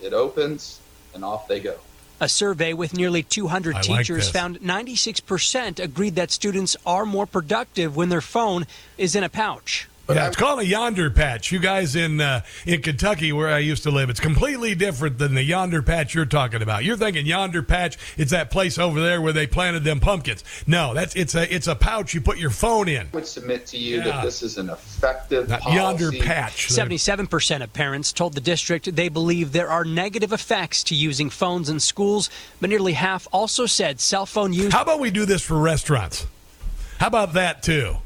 it opens, and off they go. A survey with nearly 200 I teachers this. found 96% agreed that students are more productive when their phone is in a pouch. Yeah, it's called a yonder patch. You guys in uh, in Kentucky, where I used to live, it's completely different than the yonder patch you're talking about. You're thinking yonder patch, it's that place over there where they planted them pumpkins. No, that's it's a it's a pouch you put your phone in. I would submit to you Yeah. that this is an effective Not policy. yonder patch. 77% of parents told the district they believe there are negative effects to using phones in schools, but nearly half also said cell phone use. How about we do this for restaurants? How about that too?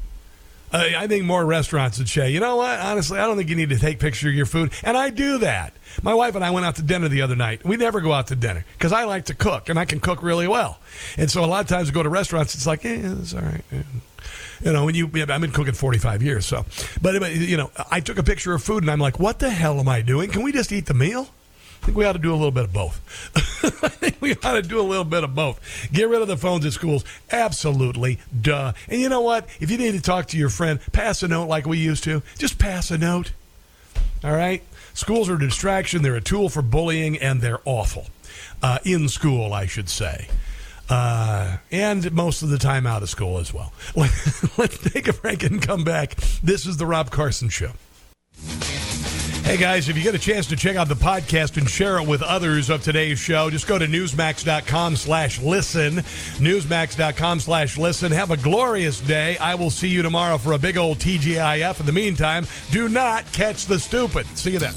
Uh, I think more restaurants would say, you know what? Honestly, I don't think you need to take picture of your food, and I do that. My wife and I went out to dinner the other night. We never go out to dinner because I like to cook, and I can cook really well. And so a lot of times we go to restaurants. It's like, eh, it's all right. You know, when you, I've been cooking 45 years, so, but, you know, I took a picture of food and I'm like, what the hell am I doing? Can we just eat the meal? Think we ought to do a little bit of both. I think we ought to do a little bit of both. Get rid of the phones at schools. Absolutely. Duh. And you know what? If you need to talk to your friend, pass a note like we used to. Just pass a note. All right? Schools are a distraction. They're a tool for bullying, and they're awful. Uh, in school, I should say. Uh, and most of the time out of school as well. Let's take a break and come back. This is the Rob Carson Show. Hey guys, if you get a chance to check out the podcast and share it with others of today's show, just go to newsmax.com slash listen. Newsmax.com slash listen. Have a glorious day. I will see you tomorrow for a big old TGIF. In the meantime, do not catch the stupid. See you then.